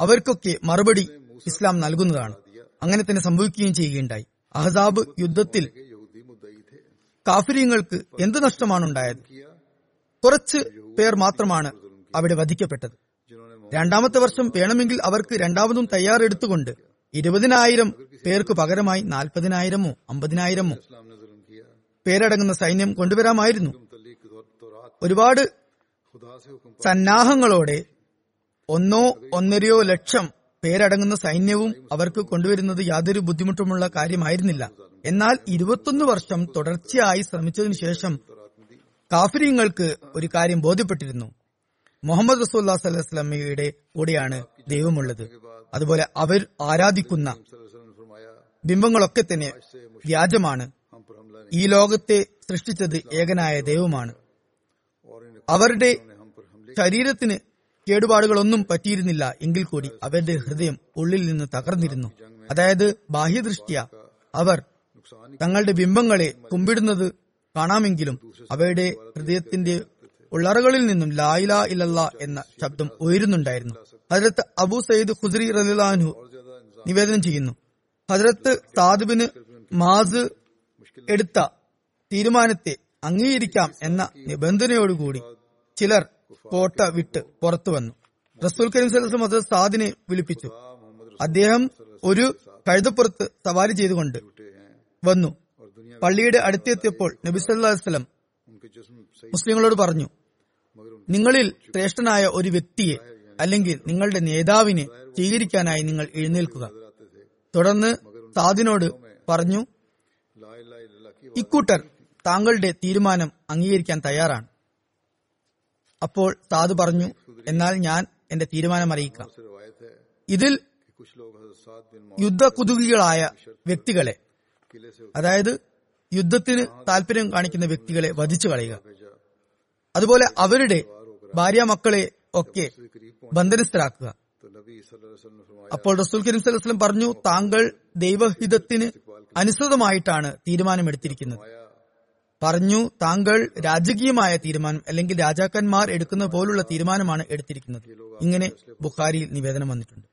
അവർക്കൊക്കെ മറുപടി ഇസ്ലാം നൽകുന്നതാണ്. അങ്ങനെ തന്നെ സംഭവിക്കുകയും ചെയ്യുകയുണ്ടായി. അഹസാബ് യുദ്ധത്തിൽ കാഫര്യങ്ങൾക്ക് എന്ത് നഷ്ടമാണ് ഉണ്ടായത് കുറച്ച് പേർ മാത്രമാണ് അവിടെ വധിക്കപ്പെട്ടത്. രണ്ടാമത്തെ വർഷം വേണമെങ്കിൽ അവർക്ക് രണ്ടാമതും തയ്യാറെടുത്തുകൊണ്ട് ഇരുപതിനായിരം പേർക്ക് പകരമായി നാൽപ്പതിനായിരമോ അമ്പതിനായിരമോ പേരടങ്ങുന്ന സൈന്യം കൊണ്ടുവരാമായിരുന്നു. ഒരുപാട് സന്നാഹങ്ങളോടെ ഒന്നോ ഒന്നരയോ ലക്ഷം പേരടങ്ങുന്ന സൈന്യവും അവർക്ക് കൊണ്ടുവരുന്നത് യാതൊരു ബുദ്ധിമുട്ടുമുള്ള കാര്യമായിരുന്നില്ല. എന്നാൽ ഇരുപത്തൊന്ന് വർഷം തുടർച്ചയായി ശ്രമിച്ചതിനു ശേഷം കാഫര്യങ്ങൾക്ക് ഒരു കാര്യം ബോധ്യപ്പെട്ടിരുന്നു. മുഹമ്മദ് റസൂല്ലാ സലഹ്സ്ലമിയുടെ കൂടെയാണ് ദൈവമുള്ളത്. അതുപോലെ അവർ ആരാധിക്കുന്ന ബിംബങ്ങളൊക്കെ തന്നെ വ്യാജമാണ്. ഈ ലോകത്തെ സൃഷ്ടിച്ചത് ഏകനായ ദൈവമാണ്. അവരുടെ ശരീരത്തിന് കേടുപാടുകളൊന്നും പറ്റിയിരുന്നില്ല എങ്കിൽ കൂടി അവരുടെ ഹൃദയം ഉള്ളിൽ നിന്ന് തകർന്നിരുന്നു. അതായത് ബാഹ്യദൃഷ്ടിയ അവർ തങ്ങളുടെ ബിംബങ്ങളെ കുമ്പിടുന്നത് കാണാമെങ്കിലും അവയുടെ ഹൃദയത്തിന്റെ ഉള്ളറകളിൽ നിന്നും ലായില ഇലല്ല എന്ന ശബ്ദം ഉയരുന്നുണ്ടായിരുന്നു. ഹജരത്ത് അബു സയ്യിദ് ഖുസ്രി റലിലാൻഹു നിവേദനം ചെയ്യുന്നു. ഹജരത്ത് സാദിബിന് മാസ് എടുത്ത തീരുമാനത്തെ അംഗീകരിക്കാം എന്ന നിബന്ധനയോടുകൂടി ചിലർ കോട്ട വിട്ട് പുറത്തു വന്നു. റസൂൽ കരീം സലഹ് അത് സാദിനെ വിളിപ്പിച്ചു. അദ്ദേഹം ഒരു കഴുതപ്പുറത്ത് സവാരി ചെയ്തുകൊണ്ട് വന്നു. പള്ളിയുടെ അടുത്തെത്തിയപ്പോൾ നബി സല്ലാസ്ലം മുസ്ലിങ്ങളോട് പറഞ്ഞു നിങ്ങളിൽ ശ്രേഷ്ഠനായ ഒരു വ്യക്തിയെ അല്ലെങ്കിൽ നിങ്ങളുടെ നേതാവിനെ സ്വീകരിക്കാനായി നിങ്ങൾ എഴുന്നേൽക്കുക. തുടർന്ന് സാദിനോട് പറഞ്ഞു ഇക്കൂട്ടർ താങ്കളുടെ തീരുമാനം അംഗീകരിക്കാൻ തയ്യാറാണ്. അപ്പോൾ താദ് പറഞ്ഞു എന്നാൽ ഞാൻ എന്റെ തീരുമാനം അറിയിക്കാം. ഇതിൽ യുദ്ധകുതുകളായ വ്യക്തികളെ അതായത് യുദ്ധത്തിന് താല്പര്യം കാണിക്കുന്ന വ്യക്തികളെ വധിച്ചു കളയുക. അതുപോലെ അവരുടെ ഭാര്യ മക്കളെ ഒക്കെ ബന്ധനസ്ഥരാക്കുക. അപ്പോൾ റസൂൽ കരീം സലഹ്സ്ലം പറഞ്ഞു താങ്കൾ ദൈവഹിതത്തിന് അനുസൃതമായിട്ടാണ് തീരുമാനമെടുത്തിരിക്കുന്നത്. പറഞ്ഞു താങ്കൾ രാജകീയമായ തീരുമാനം അല്ലെങ്കിൽ രാജാക്കന്മാർ എടുക്കുന്ന പോലുള്ള തീരുമാനമാണ് എടുത്തിരിക്കുന്നത്. ഇങ്ങനെ ബുഖാരിയിൽ നിവേദനം വന്നിട്ടുണ്ട്.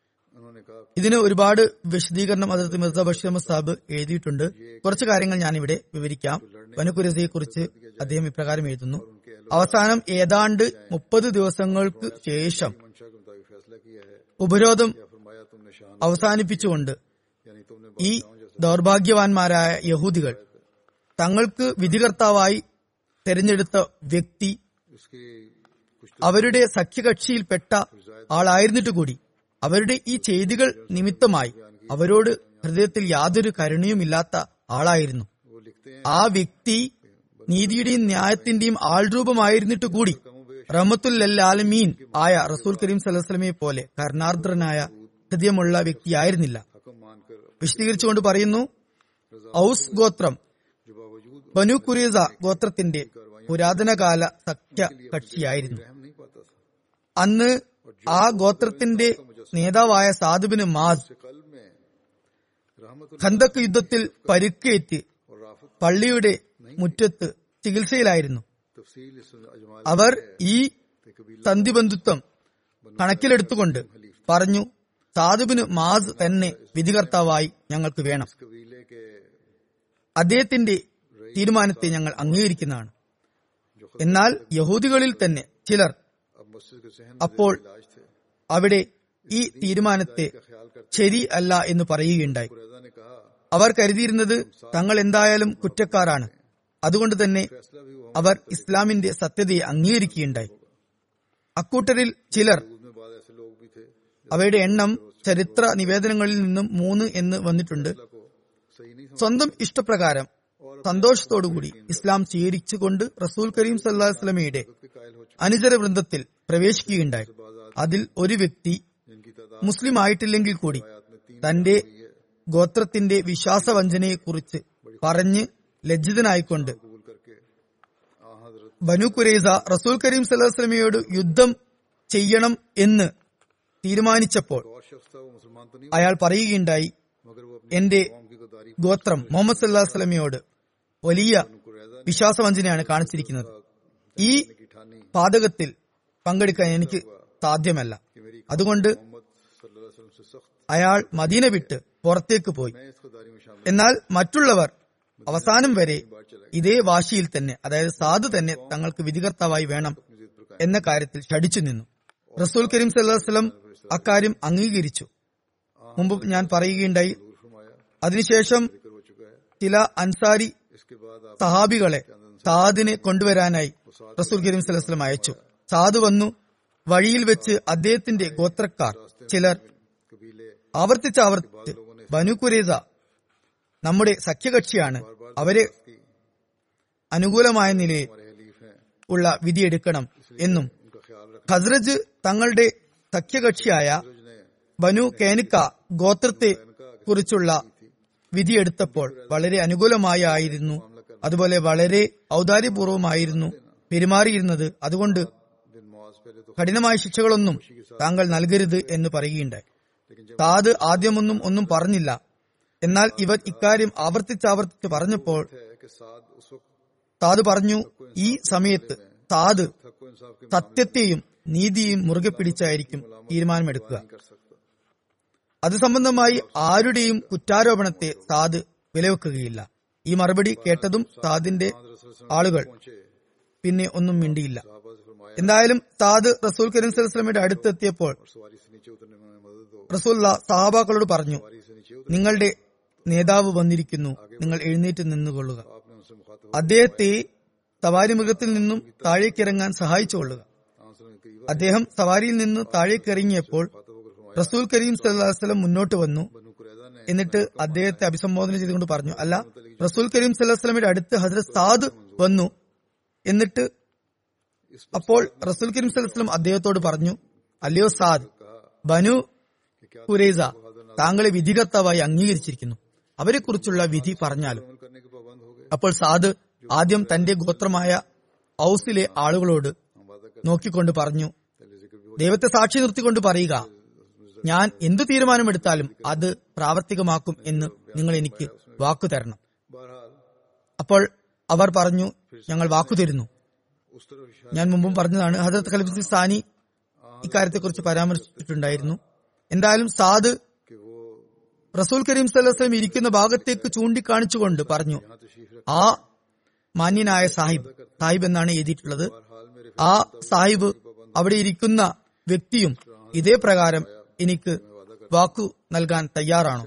ഇതിന് ഒരുപാട് വിശദീകരണം അതിർത്തി മിർജ ബഷീർ സാബ് എഴുതിയിട്ടുണ്ട്. കുറച്ച് കാര്യങ്ങൾ ഞാനിവിടെ വിവരിക്കാം. വനുകുരസയെ കുറിച്ച് അദ്ദേഹം ഇപ്രകാരം എഴുതുന്നു. അവസാനം ഏതാണ്ട് മുപ്പത് ദിവസങ്ങൾക്ക് ശേഷം ഉപരോധം അവസാനിപ്പിച്ചുകൊണ്ട് ഈ ദൗർഭാഗ്യവാന്മാരായ യഹൂദികൾ തങ്ങൾക്ക് വിധികർത്താവായി തെരഞ്ഞെടുത്ത വ്യക്തി അവരുടെ സഖ്യകക്ഷിയിൽപ്പെട്ട ആളായിരുന്നിട്ട് കൂടി. അവരുടെ ഈ ചെയ്തികൾ നിമിത്തമായി അവരോട് ഹൃദയത്തിൽ യാതൊരു കരുണയുമില്ലാത്ത ആളായിരുന്നു. ആ വ്യക്തി നീതിയുടെയും ന്യായത്തിന്റെയും ആൾരൂപമായിരുന്നിട്ട് കൂടി. റമത്തുല്ലാലമീൻ ആയ റസൂൽ കരീം സലഹ്സ്ലമയെ പോലെ കരുണാർദ്രനായ ഹൃദയമുള്ള വ്യക്തിയായിരുന്നില്ല. വിശദീകരിച്ചുകൊണ്ട് പറയുന്നു ഔസ് ഗോത്രം ബനു കുരീസ ഗോത്രത്തിന്റെ പുരാതനകാല സഖ്യ കക്ഷിയായിരുന്നു അന്ന് ആ ഗോത്രത്തിന്റെ നേതാവായ സാധുബിന് മാസ് ഖന്തക് യുദ്ധത്തിൽ പരുക്കേറ്റ് പള്ളിയുടെ മുറ്റത്ത് ചികിത്സയിലായിരുന്നു. അവർ ഈ സന്ധിബന്ധുത്വം കണക്കിലെടുത്തുകൊണ്ട് പറഞ്ഞു സാധുബിന് മാസ് തന്നെ വിധികർത്താവായി ഞങ്ങൾക്ക് വേണം. അദ്ദേഹത്തിന്റെ തീരുമാനത്തെ ഞങ്ങൾ അംഗീകരിക്കുന്നതാണ്. എന്നാൽ യഹൂദികളിൽ തന്നെ ചിലർ അപ്പോൾ അവിടെ ഈ തീരുമാനത്തെ ശരി അല്ല എന്ന് പറയുകയുണ്ടായി. അവർ കരുതിയിരുന്നത് തങ്ങൾ എന്തായാലും കുറ്റക്കാരാണ്. അതുകൊണ്ട് തന്നെ അവർ ഇസ്ലാമിന്റെ സത്യതയെ അംഗീകരിക്കുകയുണ്ടായി. അക്കൂട്ടരിൽ ചിലർ അവയുടെ എണ്ണം ചരിത്ര നിവേദനങ്ങളിൽ നിന്നും മൂന്ന് എന്ന് വന്നിട്ടുണ്ട്. സ്വന്തം ഇഷ്ടപ്രകാരം സന്തോഷത്തോടുകൂടി ഇസ്ലാം സ്വീകരിച്ചുകൊണ്ട് റസൂൽ കരീം സല്ലാസ്ലമിയുടെ അനുചര വൃന്ദത്തിൽ പ്രവേശിക്കുകയുണ്ടായി. അതിൽ ഒരു വ്യക്തി മുസ്ലിം ആയിട്ടില്ലെങ്കിൽ കൂടി തന്റെ ഗോത്രത്തിന്റെ വിശ്വാസവഞ്ചനയെക്കുറിച്ച് പറഞ്ഞ് ലജ്ജിതനായിക്കൊണ്ട് ബനു കുരേസ റസൂൽ കരീം സല്ലാസ്ലമിയോട് യുദ്ധം ചെയ്യണം എന്ന് തീരുമാനിച്ചപ്പോൾ അയാൾ പറയുകയുണ്ടായി എന്റെ ഗോത്രം മുഹമ്മദ് സല്ലാ സ്വലമിയോട് വലിയ വിശ്വാസവഞ്ചനയാണ് കാണിച്ചിരിക്കുന്നത്. ഈ പാതകത്തിൽ പങ്കെടുക്കാൻ എനിക്ക് സാധ്യമല്ല. അതുകൊണ്ട് അയാൾ മദീന വിട്ട് പുറത്തേക്ക് പോയി. എന്നാൽ മറ്റുള്ളവർ അവസാനം വരെ ഇതേ വാശിയിൽ തന്നെ അതായത് സാധു തന്നെ തങ്ങൾക്ക് വിധികർത്താവായി വേണം എന്ന കാര്യത്തിൽ ഷടിച്ചു നിന്നു. റസൂൽ കരീം സല്ലാസ്ലം അക്കാര്യം അംഗീകരിച്ചു. മുമ്പ് ഞാൻ പറയുകയുണ്ടായി. അതിനുശേഷം ചില അൻസാരി സഹാബികളെ സാദിനെ കൊണ്ടുവരാനായി റസൂൽ കരീം സലഹ്സ്ലം അയച്ചു. സാദ് വന്നു. വഴിയിൽ വെച്ച് അദ്ദേഹത്തിന്റെ ഗോത്രക്കാർ ചിലർ ആവർത്തിച്ച് ആവർത്തിച്ച് ബനുകുരേത നമ്മുടെ സഖ്യകക്ഷിയാണ്. അവരെ അനുകൂലമായ നിലയിൽ ഉള്ള വിധിയെടുക്കണം എന്നും. ഖസ്രജ് തങ്ങളുടെ സഖ്യകക്ഷിയായ ബനു കേനുക്ക ഗോത്രത്തെ കുറിച്ചുള്ള വിധിയെടുത്തപ്പോൾ വളരെ അനുകൂലമായി ആയിരുന്നു. അതുപോലെ വളരെ ഔദാര്യപൂർവമായിരുന്നു പെരുമാറിയിരുന്നത്. അതുകൊണ്ട് കഠിനമായ ശിക്ഷകളൊന്നും താങ്കൾ നൽകരുത് എന്ന് പറയുകയുണ്ടായി. താത് ആദ്യമൊന്നും ഒന്നും പറഞ്ഞില്ല. എന്നാൽ ഇവർ ഇക്കാര്യം ആവർത്തിച്ചാവർത്തിച്ച് പറഞ്ഞപ്പോൾ താത് പറഞ്ഞു ഈ സമയത്ത് താത് സത്യത്തെയും നീതിയും മുറുകെ പിടിച്ചായിരിക്കും തീരുമാനമെടുക്കുക. അത് സംബന്ധമായി ആരുടെയും കുറ്റാരോപണത്തെ സാദ് വിലവെക്കുകയില്ല. ഈ മറുപടി കേട്ടതും സാദിന്റെ ആളുകൾ പിന്നെ ഒന്നും മിണ്ടിയില്ല. എന്തായാലും സാദ് റസൂൽ കരീം സലസ്ലമിയുടെ അടുത്തെത്തിയപ്പോൾ റസൂല്ല സഹാബാക്കളോട് പറഞ്ഞു നിങ്ങളുടെ നേതാവ് വന്നിരിക്കുന്നു. നിങ്ങൾ എഴുന്നേറ്റ് നിന്നുകൊള്ളുക. അദ്ദേഹത്തെ സവാരി മൃഗത്തിൽ നിന്നും താഴേക്കിറങ്ങാൻ സഹായിച്ചുകൊള്ളുക. അദ്ദേഹം സവാരിയിൽ നിന്ന് താഴേക്കിറങ്ങിയപ്പോൾ റസൂൽ കരീം സല്ലാസ്ലം മുന്നോട്ട് വന്നു. എന്നിട്ട് അദ്ദേഹത്തെ അഭിസംബോധന ചെയ്തുകൊണ്ട് പറഞ്ഞു അല്ല റസൂൽ കരീം സല്ലാസ്ലമിന്റെ അടുത്ത് ഹസരത് സാദ് വന്നു. എന്നിട്ട് അപ്പോൾ റസൂൽ കരീം സല്ലാസ്ലം അദ്ദേഹത്തോട് പറഞ്ഞു അല്ലയോ സാദ് ബനു കുരേസ താങ്കളെ വിധികർത്താവായി അംഗീകരിച്ചിരിക്കുന്നു. അവരെ കുറിച്ചുള്ള വിധി പറഞ്ഞാലും. അപ്പോൾ സാദ് ആദ്യം തന്റെ ഗോത്രമായ ഔസിലെ ആളുകളോട് നോക്കിക്കൊണ്ട് പറഞ്ഞു ദൈവത്തെ സാക്ഷി നിർത്തിക്കൊണ്ട് പറയുക ഞാൻ എന്തു തീരുമാനമെടുത്താലും അത് പ്രാവർത്തികമാക്കും എന്ന് നിങ്ങൾ എനിക്ക് വാക്കു തരണം. അപ്പോൾ അവർ പറഞ്ഞു ഞങ്ങൾ വാക്കു തരുന്നു. ഞാൻ മുമ്പും പറഞ്ഞതാണ് ഹജരത് ഖലിഫ് സാനി ഇക്കാര്യത്തെക്കുറിച്ച് പരാമർശിച്ചിട്ടുണ്ടായിരുന്നു. എന്തായാലും സാദ് റസൂൽ കരീം സലഹ്സ്ലം ഇരിക്കുന്ന ഭാഗത്തേക്ക് ചൂണ്ടിക്കാണിച്ചുകൊണ്ട് പറഞ്ഞു ആ മാന്യനായ സാഹിബ് സാഹിബ് എന്നാണ് എഴുതിയിട്ടുള്ളത്. ആ സാഹിബ് അവിടെ ഇരിക്കുന്ന വ്യക്തിയും ഇതേ പ്രകാരം എനിക്ക് വാക്കു നൽകാൻ തയ്യാറാണോ?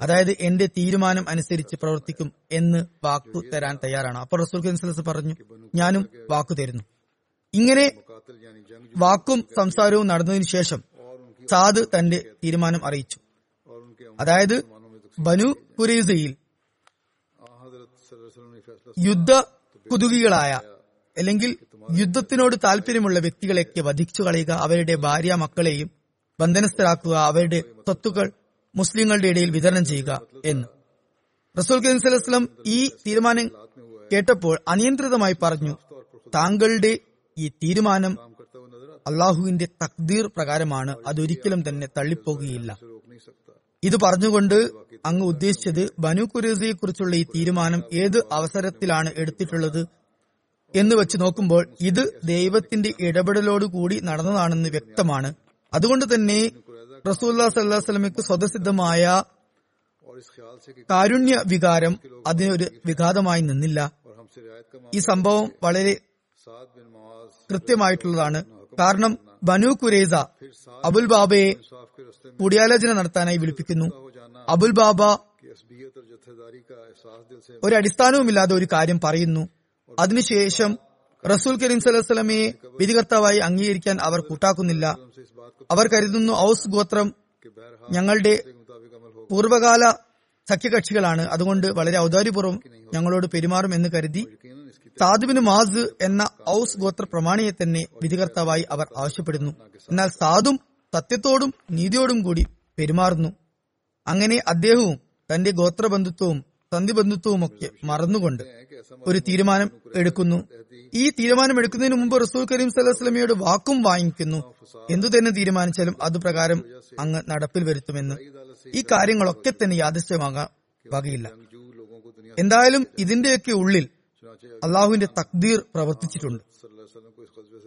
അതായത് എന്റെ തീരുമാനം അനുസരിച്ച് പ്രവർത്തിക്കും എന്ന് വാക്കു തരാൻ തയ്യാറാണ്. അപ്പോൾ റസൂൽ കൻസലസ് പറഞ്ഞു ഞാനും വാക്കു തരുന്നു. ഇങ്ങനെ വാക്കും സംസാരവും നടന്നതിനു ശേഷം സാദ് തന്റെ തീരുമാനം അറിയിച്ചു. അതായത് ബനു കുരീസയിൽ യുദ്ധ കുതുകികളായ അല്ലെങ്കിൽ യുദ്ധത്തിനോട് താല്പര്യമുള്ള വ്യക്തികളെയൊക്കെ വധിച്ചു കളയുക അവരുടെ ഭാര്യ മക്കളെയും ബന്ധനസ്ഥരാക്കുക അവരുടെ സ്വത്തുക്കൾ മുസ്ലിങ്ങളുടെ ഇടയിൽ വിതരണം ചെയ്യുക എന്ന്. റസൂൽ കരീം ഈ തീരുമാനം കേട്ടപ്പോൾ അനിയന്ത്രിതമായി പറഞ്ഞു താങ്കളുടെ ഈ തീരുമാനം അള്ളാഹുവിന്റെ തക്ദീർ പ്രകാരമാണ്. അതൊരിക്കലും തന്നെ തള്ളിപ്പോകുകയില്ല. ഇത് പറഞ്ഞുകൊണ്ട് അങ്ങ് ഉദ്ദേശിച്ചത് ബനു കുരേസയെ കുറിച്ചുള്ള ഈ തീരുമാനം ഏത് അവസരത്തിലാണ് എടുത്തിട്ടുള്ളത് എന്ന് വെച്ച് നോക്കുമ്പോൾ ഇത് ദൈവത്തിന്റെ ഇടപെടലോടുകൂടി നടന്നതാണെന്ന് വ്യക്തമാണ്. അതുകൊണ്ട് തന്നെ റസൂല്ലാ സല്ലാസ്ലമിക്ക് സ്വതസിദ്ധമായ കാരുണ്യ വികാരം അതിനൊരു വിഘാതമായി നിന്നില്ല. ഈ സംഭവം വളരെ കൃത്യമായിട്ടുള്ളതാണ്. കാരണം ബനു കുരേസ അബുൽ ബാബയെ കൂടിയാലോചന നടത്താനായി വിളിപ്പിക്കുന്നു. അബുൽ ബാബ ഒരു അടിസ്ഥാനവുമില്ലാതെ ഒരു കാര്യം പറയുന്നു. അതിനുശേഷം റസൂൽ കരീം സലഹ്സ്ലമയെ വിധികർത്താവായി അംഗീകരിക്കാൻ അവർ കൂട്ടാക്കുന്നില്ല. അവർ കരുതുന്നു ഔസ് ഗോത്രം ഞങ്ങളുടെ പൂർവകാല സഖ്യകക്ഷികളാണ്. അതുകൊണ്ട് വളരെ ഔദാര്യപൂർവം ഞങ്ങളോട് പെരുമാറും എന്ന് കരുതി സാധുബിന് മാസ് എന്ന ഔസ് ഗോത്ര പ്രമാണിയെ തന്നെ വിധികർത്താവായി അവർ ആവശ്യപ്പെടുന്നു. എന്നാൽ സാദും സത്യത്തോടും നീതിയോടും കൂടി പെരുമാറുന്നു. അങ്ങനെ അദ്ദേഹവും തന്റെ ഗോത്രബന്ധുത്വവും സന്ധിബന്ധുത്വവുമൊക്കെ മറന്നുകൊണ്ട് ഒരു തീരുമാനം എടുക്കുന്നു. ഈ തീരുമാനം എടുക്കുന്നതിന് മുമ്പ് റസൂൽ കരീം സലഹ്സ്ലമിയുടെ വാക്കും വാങ്ങിക്കുന്നു. എന്തു തന്നെ തീരുമാനിച്ചാലും അത് പ്രകാരം അങ്ങ് നടപ്പിൽ വരുത്തുമെന്ന്. ഈ കാര്യങ്ങളൊക്കെ തന്നെ യാദൃശ്യമാകാൻ വകയില്ല. എന്തായാലും ഇതിന്റെയൊക്കെ ഉള്ളിൽ അള്ളാഹുവിന്റെ തക്ദീർ പ്രവർത്തിച്ചിട്ടുണ്ട്.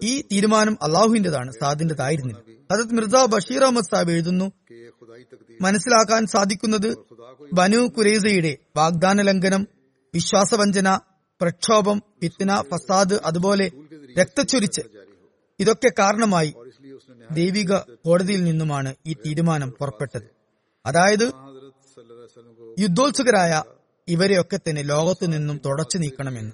ഈ തീരുമാനം അള്ളാഹുവിന്റേതാണ് സാദിന്റേതായിരുന്നില്ല. അതത് മിർജ ബഷീർ അഹമ്മദ് സാബ് എഴുതുന്നു മനസ്സിലാക്കാൻ സാധിക്കുന്നത് ബനു കുരേസയുടെ വാഗ്ദാന ലംഘനം വിശ്വാസവഞ്ചന പ്രക്ഷോഭം ഫിത്ന ഫസാദ് അതുപോലെ രക്തച്ചൊരിച്ച് ഇതൊക്കെ കാരണമായി ദൈവിക കോടതിയിൽ നിന്നുമാണ് ഈ തീരുമാനം പുറപ്പെട്ടത്. അതായത് യുദ്ധോത്സുകരായ ഇവരെയൊക്കെ തന്നെ ലോകത്തു നിന്നും തുടച്ചു നീക്കണമെന്ന്.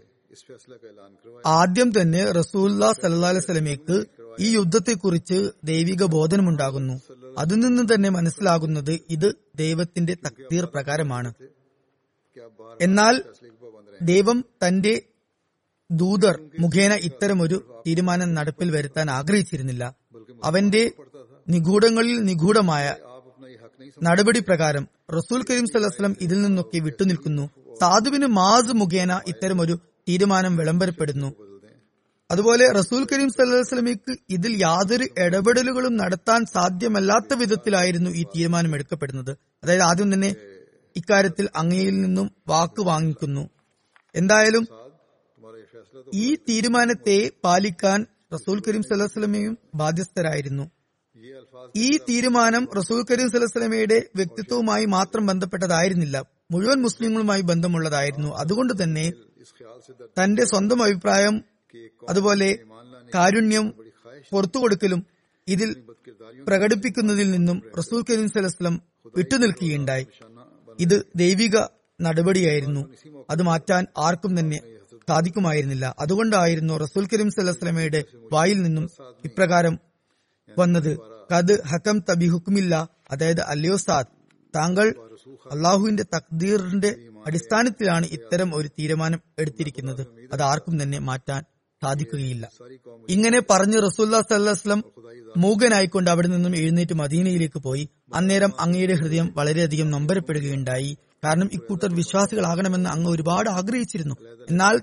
ആദ്യം തന്നെ റസൂല്ലാ സല്ലാസ്ലമേക്ക് ഈ യുദ്ധത്തെക്കുറിച്ച് ദൈവിക ബോധനമുണ്ടാകുന്നു. അതിൽ നിന്ന് തന്നെ മനസ്സിലാകുന്നത് ഇത് ദൈവത്തിന്റെ തക്തീർ പ്രകാരമാണ്. എന്നാൽ ദൈവം തന്റെ ദൂതർ മുഖേന ഇത്തരമൊരു തീരുമാനം നടപ്പിൽ വരുത്താൻ ആഗ്രഹിച്ചിരുന്നില്ല. അവന്റെ നിഗൂഢങ്ങളിൽ നിഗൂഢമായ നടപടി പ്രകാരം റസൂൽ കരീം സലഹ്സ്ലം ഇതിൽ നിന്നൊക്കെ വിട്ടുനിൽക്കുന്നു. സാധുവിന് മാസ് മുഖേന ഇത്തരമൊരു തീരുമാനം വിളംബരപ്പെടുന്നു. അതുപോലെ റസൂൽ കരീം സല്ലാസ്ലമിക്ക് ഇതിൽ യാതൊരു ഇടപെടലുകളും നടത്താൻ സാധ്യമല്ലാത്ത വിധത്തിലായിരുന്നു ഈ തീരുമാനം എടുക്കപ്പെടുന്നത്. അതായത് ആദ്യം തന്നെ ഇക്കാര്യത്തിൽ അങ്ങയിൽ നിന്നും വാക്ക് വാങ്ങിക്കുന്നു. എന്തായാലും ഈ തീരുമാനത്തെ പാലിക്കാൻ റസൂൽ കരീം സല്ലാസ്ലമയും ബാധ്യസ്ഥരായിരുന്നു. ഈ തീരുമാനം റസൂൽ കരീം സല്ലാസ്ലമയുടെ വ്യക്തിത്വവുമായി മാത്രം ബന്ധപ്പെട്ടതായിരുന്നില്ല. മുഴുവൻ മുസ്ലിങ്ങളുമായി ബന്ധമുള്ളതായിരുന്നു. അതുകൊണ്ട് തന്നെ തന്റെ സ്വന്തം അഭിപ്രായം അതുപോലെ കാരുണ്യം പുറത്തുകൊടുക്കലും ഇതിൽ പ്രകടിപ്പിക്കുന്നതിൽ നിന്നും റസൂൽ കരീം സലസ്ലം വിട്ടുനിൽക്കുകയുണ്ടായി. ഇത് ദൈവിക നടപടിയായിരുന്നു. അത് മാറ്റാൻ ആർക്കും തന്നെ സാധിക്കുമായിരുന്നില്ല. അതുകൊണ്ടായിരുന്നു റസൂൽ കരീം സലഹ്സ്ലമയുടെ വായിൽ നിന്നും ഇപ്രകാരം വന്നത്. കത് ഹക്കം തബി ഹുക്കുമില്ല അതായത് അല്ലയോ സാദ് താങ്കൾ അള്ളാഹുവിന്റെ തക്ദീറിന്റെ അടിസ്ഥാനത്തിലാണ് ഇത്തരം ഒരു തീരുമാനം എടുത്തിരിക്കുന്നത്. അത് ആർക്കും തന്നെ മാറ്റാൻ സാധിക്കുകയില്ല. ഇങ്ങനെ പറഞ്ഞ് റസൂല്ലാ സല്ലാസ്ലം മൂകനായിക്കൊണ്ട് അവിടെ നിന്നും എഴുന്നേറ്റ് മദീനയിലേക്ക് പോയി. അന്നേരം അങ്ങയുടെ ഹൃദയം വളരെയധികം നമ്പരപ്പെടുകയുണ്ടായി. കാരണം ഇക്കൂട്ടർ വിശ്വാസികളാകണമെന്ന് അങ്ങ് ഒരുപാട് ആഗ്രഹിച്ചിരുന്നു. എന്നാൽ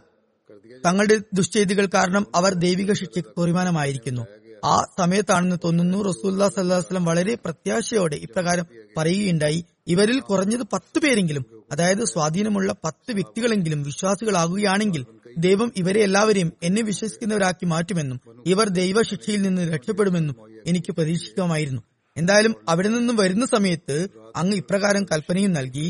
തങ്ങളുടെ ദുശ്ചേതികൾ കാരണം അവർ ദൈവിക ശിക്ഷയ്ക്ക് കുറിമാനമായിരിക്കുന്നു. ആ സമയത്താണെന്ന് തോന്നുന്നു റസൂല്ലാ സല്ലാസ്ലം വളരെ പ്രത്യാശയോടെ ഇപ്രകാരം പറയുകയുണ്ടായി. ഇവരിൽ കുറഞ്ഞത് പത്ത് പേരെങ്കിലും അതായത് സ്വാധീനമുള്ള പത്ത് വ്യക്തികളെങ്കിലും വിശ്വാസികളാകുകയാണെങ്കിൽ ദൈവം ഇവരെ എല്ലാവരെയും എന്നെ വിശ്വസിക്കുന്നവരാക്കി മാറ്റുമെന്നും ഇവർ ദൈവശിക്ഷയിൽ നിന്ന് രക്ഷപ്പെടുമെന്നും എനിക്ക് പ്രതീക്ഷിക്കാമായിരുന്നു എന്തായാലും അവിടെ നിന്നും വരുന്ന സമയത്ത് അങ്ങ് ഇപ്രകാരം കൽപ്പനയും നൽകി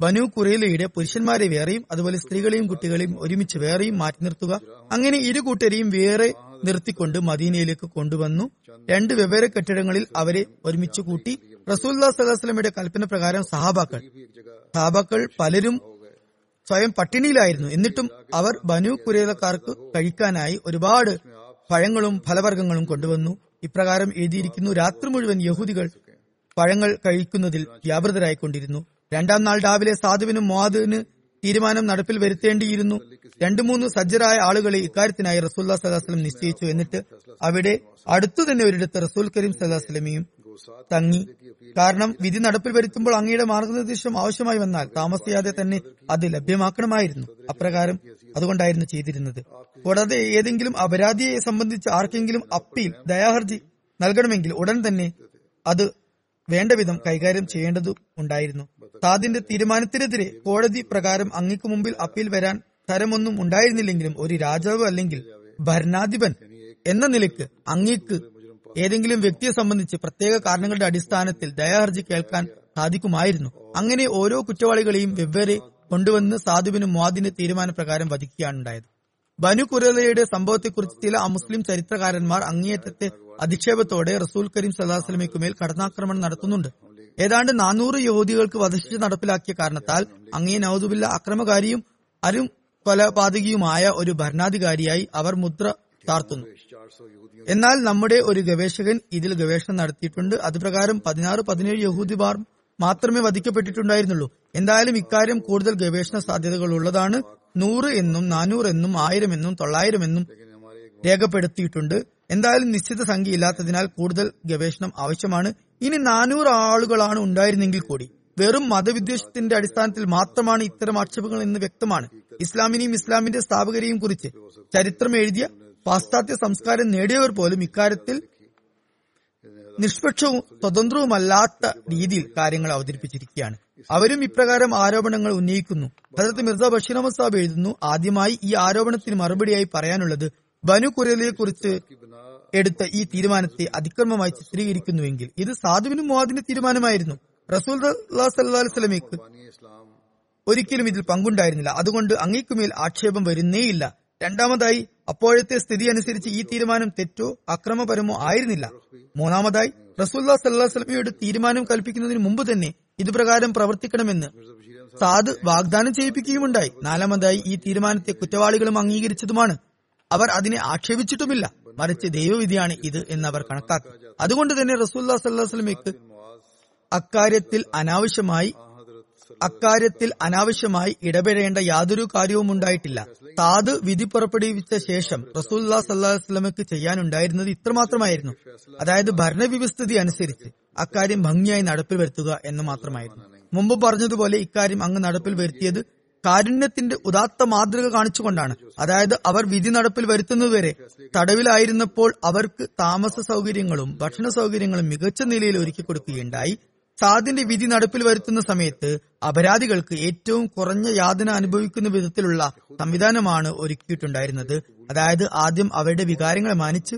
ബനു കുറയിലയുടെ പുരുഷന്മാരെ വേറെയും അതുപോലെ സ്ത്രീകളെയും കുട്ടികളെയും ഒരുമിച്ച് വേറെയും മാറ്റി നിർത്തുക. അങ്ങനെ ഇരു കൂട്ടരെയും വേറെ നിർത്തിക്കൊണ്ട് മദീനയിലേക്ക് കൊണ്ടുവന്നു. രണ്ട് വെവ്വേറെ കെട്ടിടങ്ങളിൽ അവരെ ഒരുമിച്ച് കൂട്ടി. റസൂല്ലാ സലഹസ്ലമിയുടെ കൽപ്പന പ്രകാരം സഹാബാക്കൾ. സഹാബാക്കൾ പലരും സ്വയം പട്ടിണിയിലായിരുന്നു. എന്നിട്ടും അവർ ബനു കുരേലക്കാർക്ക് കഴിക്കാനായി ഒരുപാട് പഴങ്ങളും ഫലവർഗങ്ങളും കൊണ്ടുവന്നു. ഇപ്രകാരം എഴുതിയിരിക്കുന്നു രാത്രി മുഴുവൻ യഹൂദികൾ പഴങ്ങൾ കഴിക്കുന്നതിൽ വ്യാപൃതരായിക്കൊണ്ടിരുന്നു. രണ്ടാം നാൾ രാവിലെ സാധുവിനും മോദിന് തീരുമാനം നടപ്പിൽ വരുത്തേണ്ടിയിരുന്നു. രണ്ടു മൂന്ന് സജ്ജരായ ആളുകളെ ഇക്കാര്യത്തിനായി റസൂല്ലാ സദാസ്ലം നിശ്ചയിച്ചു എന്നിട്ട് അവിടെ അടുത്തു തന്നെ ഒരിടത്ത് റസൂൽ കരീം സദാസ്ലമിയും തങ്ങി. കാരണം വിധി നടപ്പിൽ വരുത്തുമ്പോൾ അങ്ങയുടെ മാർഗനിർദ്ദേശം ആവശ്യമായി വന്നാൽ താമസിയാതെ തന്നെ അത് ലഭ്യമാക്കണമായിരുന്നു. അപ്രകാരം അതുകൊണ്ടായിരുന്നു ചെയ്തിരുന്നത്. കൂടാതെ ഏതെങ്കിലും അപരാധിയെ സംബന്ധിച്ച് ആർക്കെങ്കിലും അപ്പീൽ ദയാഹർജി നൽകണമെങ്കിൽ ഉടൻ തന്നെ അത് വേണ്ട വിധം കൈകാര്യം ചെയ്യേണ്ടതും ഉണ്ടായിരുന്നു. താദിന്റെ തീരുമാനത്തിനെതിരെ കോടതി പ്രകാരം അങ്ങക്ക് മുമ്പിൽ അപ്പീൽ വരാൻ തരമൊന്നും ഉണ്ടായിരുന്നില്ലെങ്കിലും ഒരു രാജാവ് അല്ലെങ്കിൽ ഭരണാധിപൻ എന്ന നിലയ്ക്ക് അങ്ങക്ക് ഏതെങ്കിലും വ്യക്തിയെ സംബന്ധിച്ച് പ്രത്യേക കാരണങ്ങളുടെ അടിസ്ഥാനത്തിൽ ദയാഹർജി കേൾക്കാൻ സാധിക്കുമായിരുന്നു. അങ്ങനെ ഓരോ കുറ്റവാളികളെയും വെവ്വേറെ കൊണ്ടുവന്ന് സാധുവിനും മുവാദിന്റെ തീരുമാനപ്രകാരം വധിക്കുകയാണ് ഉണ്ടായത്. ബനു കുരലയുടെ സംഭവത്തെക്കുറിച്ച് ചില അമുസ്ലിം ചരിത്രകാരന്മാർ അങ്ങേയറ്റത്തെ അധിക്ഷേപത്തോടെ റസൂൽ കരീം സദാസ്ലമിക്കുമേൽ കടന്നാക്രമണം നടത്തുന്നുണ്ട്. ഏതാണ്ട് നാനൂറ് യഹൂദികൾക്ക് വധശിക്ഷ നടപ്പിലാക്കിയ കാരണത്താൽ അങ്ങേ നൌദുബില്ല അക്രമകാരിയും അരും കൊലപാതകിയുമായ ഒരു ഭരണാധികാരിയായി അവർ മുദ്ര താർത്തുന്നു. എന്നാൽ നമ്മുടെ ഒരു ഗവേഷകൻ ഇതിൽ ഗവേഷണം നടത്തിയിട്ടുണ്ട്. അതുപ്രകാരം പതിനാറ് പതിനേഴ് യഹൂദിമാർ മാത്രമേ വധിക്കപ്പെട്ടിട്ടുണ്ടായിരുന്നുള്ളൂ. എന്തായാലും ഇക്കാര്യം കൂടുതൽ ഗവേഷണ സാധ്യതകൾ ഉള്ളതാണ് നൂറ് എന്നും നാനൂറ് എന്നും ആയിരം എന്നും തൊള്ളായിരം എന്നും രേഖപ്പെടുത്തിയിട്ടുണ്ട്. എന്തായാലും നിശ്ചിത സംഖ്യ ഇല്ലാത്തതിനാൽ കൂടുതൽ ഗവേഷണം ആവശ്യമാണ്. ഇനി നാനൂറ് ആളുകളാണ് ഉണ്ടായിരുന്നെങ്കിൽ കൂടി. വെറും മതവിദ്വേഷത്തിന്റെ അടിസ്ഥാനത്തിൽ മാത്രമാണ് ഇത്തരം ആക്ഷേപങ്ങൾ എന്ന് വ്യക്തമാണ്. ഇസ്ലാമിനെയും ഇസ്ലാമിന്റെ സ്ഥാപകരെയും കുറിച്ച് ചരിത്രം എഴുതിയ പാശ്ചാത്യ സംസ്കാരം നേടിയവർ പോലും ഇക്കാര്യത്തിൽ നിഷ്പക്ഷവും സ്വതന്ത്രവുമല്ലാത്ത രീതിയിൽ കാര്യങ്ങൾ അവതരിപ്പിച്ചിരിക്കുകയാണ്. അവരും ഇപ്രകാരം ആരോപണങ്ങൾ ഉന്നയിക്കുന്നു. ഹജരത്ത് മിർസ ബഷീർ അഹമ്മദ് സാബ് എഴുതുന്നു ആദ്യമായി ഈ ആരോപണത്തിന് മറുപടിയായി പറയാനുള്ളത് ബനു കുരലിയെക്കുറിച്ച് എടുത്ത ഈ തീരുമാനത്തെ അതിക്രമമായി ചിത്രീകരിക്കുന്നുവെങ്കിൽ ഇത് സാധുവിനും മുഹാദിന്റെ തീരുമാനമായിരുന്നു. റസൂൽ സല്ലാസ്ലമിക്ക് ഒരിക്കലും ഇതിൽ പങ്കുണ്ടായിരുന്നില്ല. അതുകൊണ്ട് അങ്ങേക്കുമേൽ ആക്ഷേപം വരുന്നേയില്ല. രണ്ടാമതായി അപ്പോഴത്തെ സ്ഥിതി അനുസരിച്ച് ഈ തീരുമാനം തെറ്റോ അക്രമപരമോ ആയിരുന്നില്ല. മൂന്നാമതായി റസൂല്ലാ സല്ലാസ്ലമിയോട് തീരുമാനം കൽപ്പിക്കുന്നതിന് മുമ്പ് തന്നെ ഇതുപ്രകാരം പ്രവർത്തിക്കണമെന്ന് സാദ് വാഗ്ദാനം ചെയ്യിപ്പിക്കുകയുമുണ്ടായി. നാലാമതായി ഈ തീരുമാനത്തെ കുറ്റവാളികളും അംഗീകരിച്ചതുമാണ് അവർ അതിനെ ആക്ഷേപിച്ചിട്ടുമില്ല. മറിച്ച് ദൈവവിധിയാണ് ഇത് എന്ന് അവർ കണക്കാക്കി. അതുകൊണ്ട് തന്നെ റസൂല്ലാ സല്ലാസ്ലമിക്ക് അക്കാര്യത്തിൽ അനാവശ്യമായി അക്കാര്യത്തിൽ അനാവശ്യമായി ഇടപെടേണ്ട യാതൊരു കാര്യവും ഉണ്ടായിട്ടില്ല. താത് വിധി പുറപ്പെടുവിച്ച ശേഷം റസൂല്ലാ സല്ലാസ്ലമക്ക് ചെയ്യാനുണ്ടായിരുന്നത് ഇത്രമാത്രമായിരുന്നു. അതായത് ഭരണവ്യവസ്ഥിതി അനുസരിച്ച് അക്കാര്യം ഭംഗിയായി നടപ്പിൽ വരുത്തുക എന്ന് മാത്രമായിരുന്നു. മുമ്പ് പറഞ്ഞതുപോലെ ഇക്കാര്യം അങ്ങ് നടപ്പിൽ വരുത്തിയത് കാരുണ്യത്തിന്റെ ഉദാത്ത മാതൃക കാണിച്ചുകൊണ്ടാണ്. അതായത് അവർ വിധി നടപ്പിൽ വരുത്തുന്നതുവരെ തടവിലായിരുന്നപ്പോൾ അവർക്ക് താമസ സൗകര്യങ്ങളും ഭക്ഷണ സൗകര്യങ്ങളും മികച്ച നിലയിൽ ഒരുക്കി കൊടുക്കുകയുണ്ടായി. സാദിന്റെ വിധി നടപ്പിൽ വരുത്തുന്ന സമയത്ത് അപരാധികൾക്ക് ഏറ്റവും കുറഞ്ഞ യാതന അനുഭവിക്കുന്ന വിധത്തിലുള്ള സംവിധാനമാണ് ഒരുക്കിയിട്ടുണ്ടായിരുന്നത്. അതായത് ആദ്യം അവരുടെ വികാരങ്ങളെ മാനിച്ച്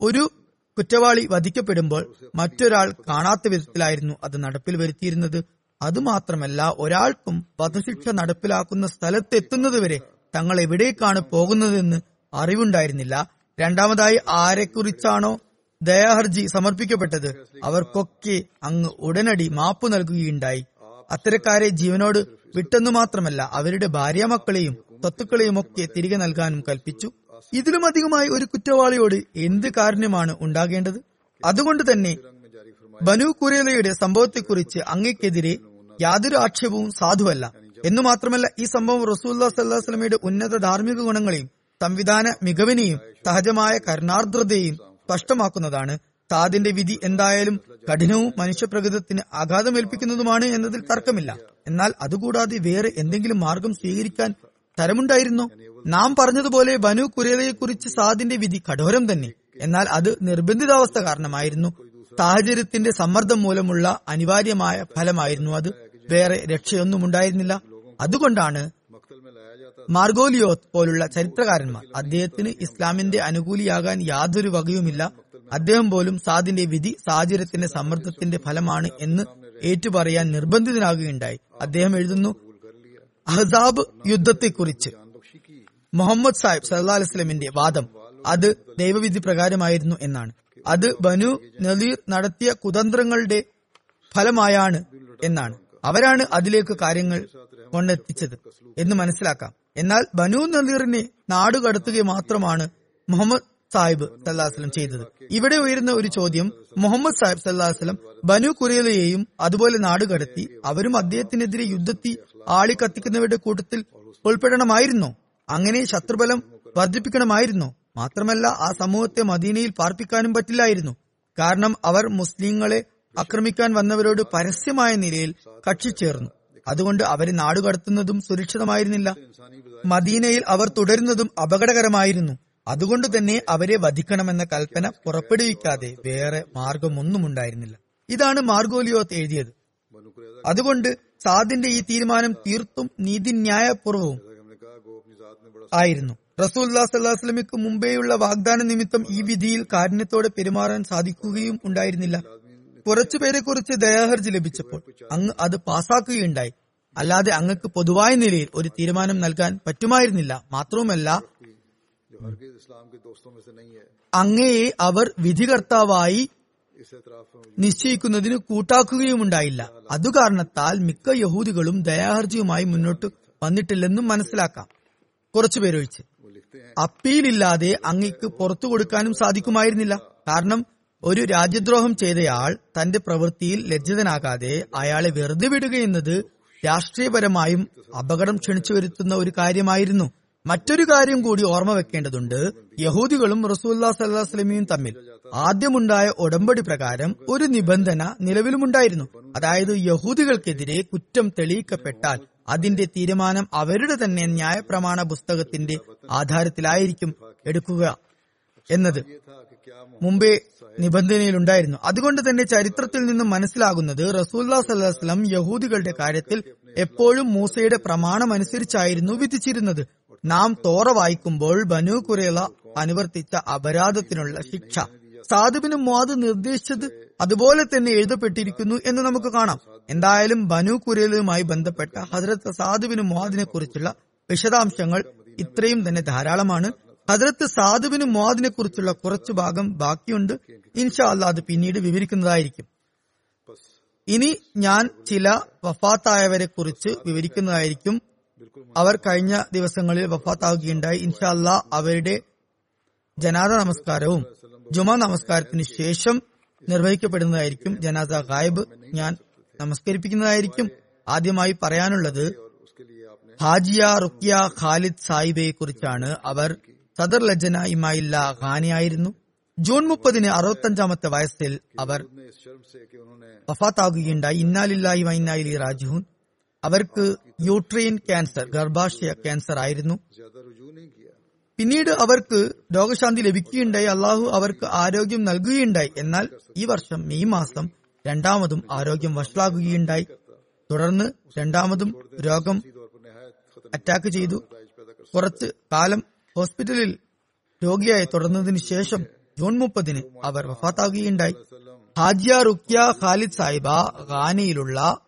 ഒരു കുറ്റവാളി വധിക്കപ്പെടുമ്പോൾ മറ്റൊരാൾ കാണാത്ത വിധത്തിലായിരുന്നു അത് നടപ്പിൽ വരുത്തിയിരുന്നത്. അതുമാത്രമല്ല ഒരാൾക്കും വധശിക്ഷ നടപ്പിലാക്കുന്ന സ്ഥലത്തെത്തുന്നതുവരെ തങ്ങൾ എവിടേക്കാണ് പോകുന്നതെന്ന് അറിവുണ്ടായിരുന്നില്ല. രണ്ടാമതായി ആരെക്കുറിച്ചാണോ ദയാഹർജി സമർപ്പിക്കപ്പെട്ടത്? അവർക്കൊക്കെ അങ്ങ് ഉടനടി മാപ്പ് നൽകുകയുണ്ടായി. അത്തരക്കാരെ ജീവനോട് വിട്ടെന്നു മാത്രമല്ല അവരുടെ ഭാര്യമക്കളെയും സ്വത്തുക്കളെയും ഒക്കെ തിരികെ നൽകാനും കൽപ്പിച്ചു. ഇതിലും അധികമായി ഒരു കുറ്റവാളിയോട് എന്ത് കാരണമാണ് ഉണ്ടാകേണ്ടത്? അതുകൊണ്ട് തന്നെ ബനു കുരേലയുടെ സംഭവത്തെക്കുറിച്ച് അങ്ങയ്ക്കെതിരെ യാതൊരു ആക്ഷേപവും സാധുവല്ല. എന്നു മാത്രമല്ല ഈ സംഭവം റസൂല്ലാ സല്ലാസ്ലമിയുടെ ഉന്നത ധാർമ്മിക ഗുണങ്ങളെയും സംവിധാന മികവിനെയും സഹജമായ കരുണാർദ്രതയെയും സ്പഷ്ടമാക്കുന്നതാണ്. താദിന്റെ വിധി എന്തായാലും കഠിനവും മനുഷ്യപ്രകൃതത്തിന് ആഘാതമേൽപ്പിക്കുന്നതുമാണ് എന്നതിൽ തർക്കമില്ല. എന്നാൽ അതുകൂടാതെ വേറെ എന്തെങ്കിലും മാർഗം സ്വീകരിക്കാൻ തരമുണ്ടായിരുന്നോ? നാം പറഞ്ഞതുപോലെ ബനു കുരേലയെക്കുറിച്ച് സാദിന്റെ വിധി കഠോരം തന്നെ. എന്നാൽ അത് നിർബന്ധിതാവസ്ഥ കാരണമായിരുന്നു. സാഹചര്യത്തിന്റെ സമ്മർദ്ദം മൂലമുള്ള അനിവാര്യമായ ഫലമായിരുന്നു അത്. വേറെ രക്ഷയൊന്നും ഉണ്ടായിരുന്നില്ല അതുകൊണ്ടാണ് മാർഗോലിയോത്ത് പോലുള്ള ചരിത്രകാരന്മാർ അദ്ദേഹത്തിന് ഇസ്ലാമിന്റെ അനുകൂലിയാകാൻ യാതൊരു വകയുമില്ല. അദ്ദേഹം പോലും സാദിന്റെ വിധി സാഹചര്യത്തിന്റെ സമ്മർദ്ദത്തിന്റെ ഫലമാണ് എന്ന് ഏറ്റുപറയാൻ നിർബന്ധിതനാകുകയുണ്ടായി. അദ്ദേഹം എഴുതുന്നു അഹസാബ് യുദ്ധത്തെക്കുറിച്ച്. മുഹമ്മദ് സാഹിബ് സല്ലാ അലിസ്ലമിന്റെ വാദം അത് ദൈവവിധി പ്രകാരമായിരുന്നു എന്നാണ്. അത് ബനു നദീർ നടത്തിയ കുതന്ത്രങ്ങളുടെ ഫലമായാണ് എന്നാണ്. അവരാണ് അതിലേക്ക് കാര്യങ്ങൾ കൊണ്ടെത്തിച്ചത് എന്ന് മനസ്സിലാക്കാം. എന്നാൽ ബനു നദീറിനെ നാടുകടത്തുക മാത്രമാണ് മുഹമ്മദ് സാഹിബ് സല്ലാസ്ലം ചെയ്തത്. ഇവിടെ ഉയരുന്ന ഒരു ചോദ്യം മുഹമ്മദ് സാഹിബ് സല്ലാസ്ലം ബനു കുരേലയെയും അതുപോലെ നാടുകടത്തി അവരും അദ്ദേഹത്തിനെതിരെ യുദ്ധത്തിൽ ആളി കത്തിക്കുന്നവരുടെ കൂട്ടത്തിൽ ഉൾപ്പെടണമായിരുന്നോ? അങ്ങനെ ശത്രുബലം വർദ്ധിപ്പിക്കണമായിരുന്നോ? മാത്രമല്ല ആ സമൂഹത്തെ മദീനയിൽ പാർപ്പിക്കാനും പറ്റില്ലായിരുന്നു. കാരണം അവർ മുസ്ലിങ്ങളെ ആക്രമിക്കാൻ വന്നവരോട് പരസ്യമായ നിലയിൽ കക്ഷി ചേർന്നു. അതുകൊണ്ട് അവരെ നാടുകടത്തുന്നതും സുരക്ഷിതമായിരുന്നില്ല. മദീനയിൽ അവർ തുടരുന്നതും അപകടകരമായിരുന്നു. അതുകൊണ്ട് തന്നെ അവരെ വധിക്കണമെന്ന കൽപ്പന പുറപ്പെടുവിക്കാതെ വേറെ മാർഗമൊന്നും ഉണ്ടായിരുന്നില്ല ഇതാണ് മാർഗോലിയോത്ത് എഴുതിയത്. അതുകൊണ്ട് സാദിന്റെ ഈ തീരുമാനം തീർത്തും നീതിന്യായപൂർവവും ആയിരുന്നു. റസൂല്ലാ സല്ലാസ്ലമിക്ക് മുമ്പേയുള്ള വാഗ്ദാന നിമിത്തം ഈ വിധിയിൽ കാരുണ്യത്തോടെ പെരുമാറാൻ സാധിക്കുകയും ഉണ്ടായിരുന്നില്ല. കുറച്ചുപേരെ കുറിച്ച് ദയാഹർജി ലഭിച്ചപ്പോൾ അങ്ങ് അത് പാസാക്കുകയുണ്ടായി അല്ലാതെ അങ്ങക്ക് പൊതുവായ നിലയിൽ ഒരു തീരുമാനം നൽകാൻ പറ്റുമായിരുന്നില്ല. മാത്രവുമല്ല അങ്ങയെ അവർ വിധികർത്താവായി നിശ്ചയിക്കുന്നതിന് കൂട്ടാക്കുകയുമുണ്ടായില്ല. അതുകാരണത്താൽ മിക്ക യഹൂദികളും ദയാഹർജിയുമായി മുന്നോട്ട് വന്നിട്ടില്ലെന്നും മനസ്സിലാക്കാം. കുറച്ചുപേരൊഴിച്ച്. അപ്പീലില്ലാതെ അങ്ങയ്ക്ക് പുറത്തു കൊടുക്കാനും സാധിക്കുമായിരുന്നില്ല. കാരണം ഒരു രാജ്യദ്രോഹം ചെയ്തയാൾ തന്റെ പ്രവൃത്തിയിൽ ലജ്ജിതനാകാതെ അയാളെ വെറുതെ വിടുകയെന്നത് രാഷ്ട്രീയപരമായും അപകടം ക്ഷണിച്ചു വരുത്തുന്ന ഒരു കാര്യമായിരുന്നു. മറ്റൊരു കാര്യം കൂടി ഓർമ്മ വെക്കേണ്ടതുണ്ട്. യഹൂദികളും റസൂല്ലാ സല്ലാസ്ലമിയും തമ്മിൽ ആദ്യമുണ്ടായ ഉടമ്പടി പ്രകാരം ഒരു നിബന്ധന നിലവിലുമുണ്ടായിരുന്നു. അതായത് യഹൂദികൾക്കെതിരെ കുറ്റം തെളിയിക്കപ്പെട്ടാൽ അതിന്റെ തീരുമാനം അവരുടെ തന്നെ ന്യായപ്രമാണ പുസ്തകത്തിന്റെ ആധാരത്തിലായിരിക്കും എടുക്കുക എന്നത്. മുമ്പേ നിബന്ധനയിലുണ്ടായിരുന്നു. അതുകൊണ്ട് തന്നെ ചരിത്രത്തിൽ നിന്നും മനസ്സിലാകുന്നത് റസൂല്ലാ സല്ലാസ്ലം യഹൂദികളുടെ കാര്യത്തിൽ എപ്പോഴും മൂസയുടെ പ്രമാണമനുസരിച്ചായിരുന്നു വിധിച്ചിരുന്നത്. നാം തോറ വായിക്കുമ്പോൾ ബനു കുറേള അനുവർത്തിച്ച അപരാധത്തിനുള്ള ശിക്ഷ. സാധുബിനും മുവാദ് നിർദ്ദേശിച്ചത് അതുപോലെ തന്നെ എഴുതപ്പെട്ടിരിക്കുന്നു എന്ന് നമുക്ക് കാണാം. എന്തായാലും ബനു കുരേലുമായി ബന്ധപ്പെട്ട ഹജ്രത്ത് സാധുബിന് മുവാദിനെ കുറിച്ചുള്ള വിശദാംശങ്ങൾ ഇത്രയും തന്നെ ധാരാളമാണ്. ഹജ്രത്ത് സാധുവിനും മുവാദിനെ കുറിച്ചുള്ള കുറച്ചു ഭാഗം ബാക്കിയുണ്ട്. ഇൻഷാ അല്ല അത് പിന്നീട് വിവരിക്കുന്നതായിരിക്കും. ഇനി ഞാൻ ചില വഫാത്തായവരെ കുറിച്ച് വിവരിക്കുന്നതായിരിക്കും. അവർ കഴിഞ്ഞ ദിവസങ്ങളിൽ വഫാത്താവുകയുണ്ടായി. ഇൻഷാ അല്ല അവരുടെ ജനാദ നമസ്കാരവും ജുമാ നമസ്കാരത്തിന് ശേഷം നിർവഹിക്കപ്പെടുന്നതായിരിക്കും. ജനാദ ഗായബ് ഞാൻ നമസ്കരിപ്പിക്കുന്നതായിരിക്കും. ആദ്യമായി പറയാനുള്ളത് ഹാജിയ റുക്കിയ ഖാലിദ് സായിബയെ കുറിച്ചാണ് അവർ സദർ ലജ്ജന ഇമായില്ല ഖാനിയായിരുന്നു. ജൂൺ മുപ്പതിന് അറുപത്തഞ്ചാമത്തെ വയസ്സിൽ അവർ വഫാത്താകുകയുണ്ടായി. ഇന്നാലില്ലായി വൈനായി രാജുഹുൻ അവർക്ക് യൂട്രീൻ ക്യാൻസർ ഗർഭാശയ ക്യാൻസർ ആയിരുന്നു. പിന്നീട് അവർക്ക് രോഗശാന്തി ലഭിക്കുകയുണ്ടായി. അള്ളാഹു അവർക്ക് ആരോഗ്യം നൽകുകയുണ്ടായി. എന്നാൽ ഈ വർഷം മെയ് മാസം രണ്ടാമതും ആരോഗ്യം വഷളാകുകയുണ്ടായി. തുടർന്ന് രണ്ടാമതും രോഗം അറ്റാക്ക് ചെയ്തു. കുറച്ച് കാലം ഹോസ്പിറ്റലിൽ രോഗിയായി തുടർന്നതിന് ശേഷം ജൂൺ മുപ്പതിന് അവർ വഫാത്താകുകയുണ്ടായി. ഹാജിയ റുക്യ ഖാലിദ് സാഹിബ ഖാനയിലുള്ള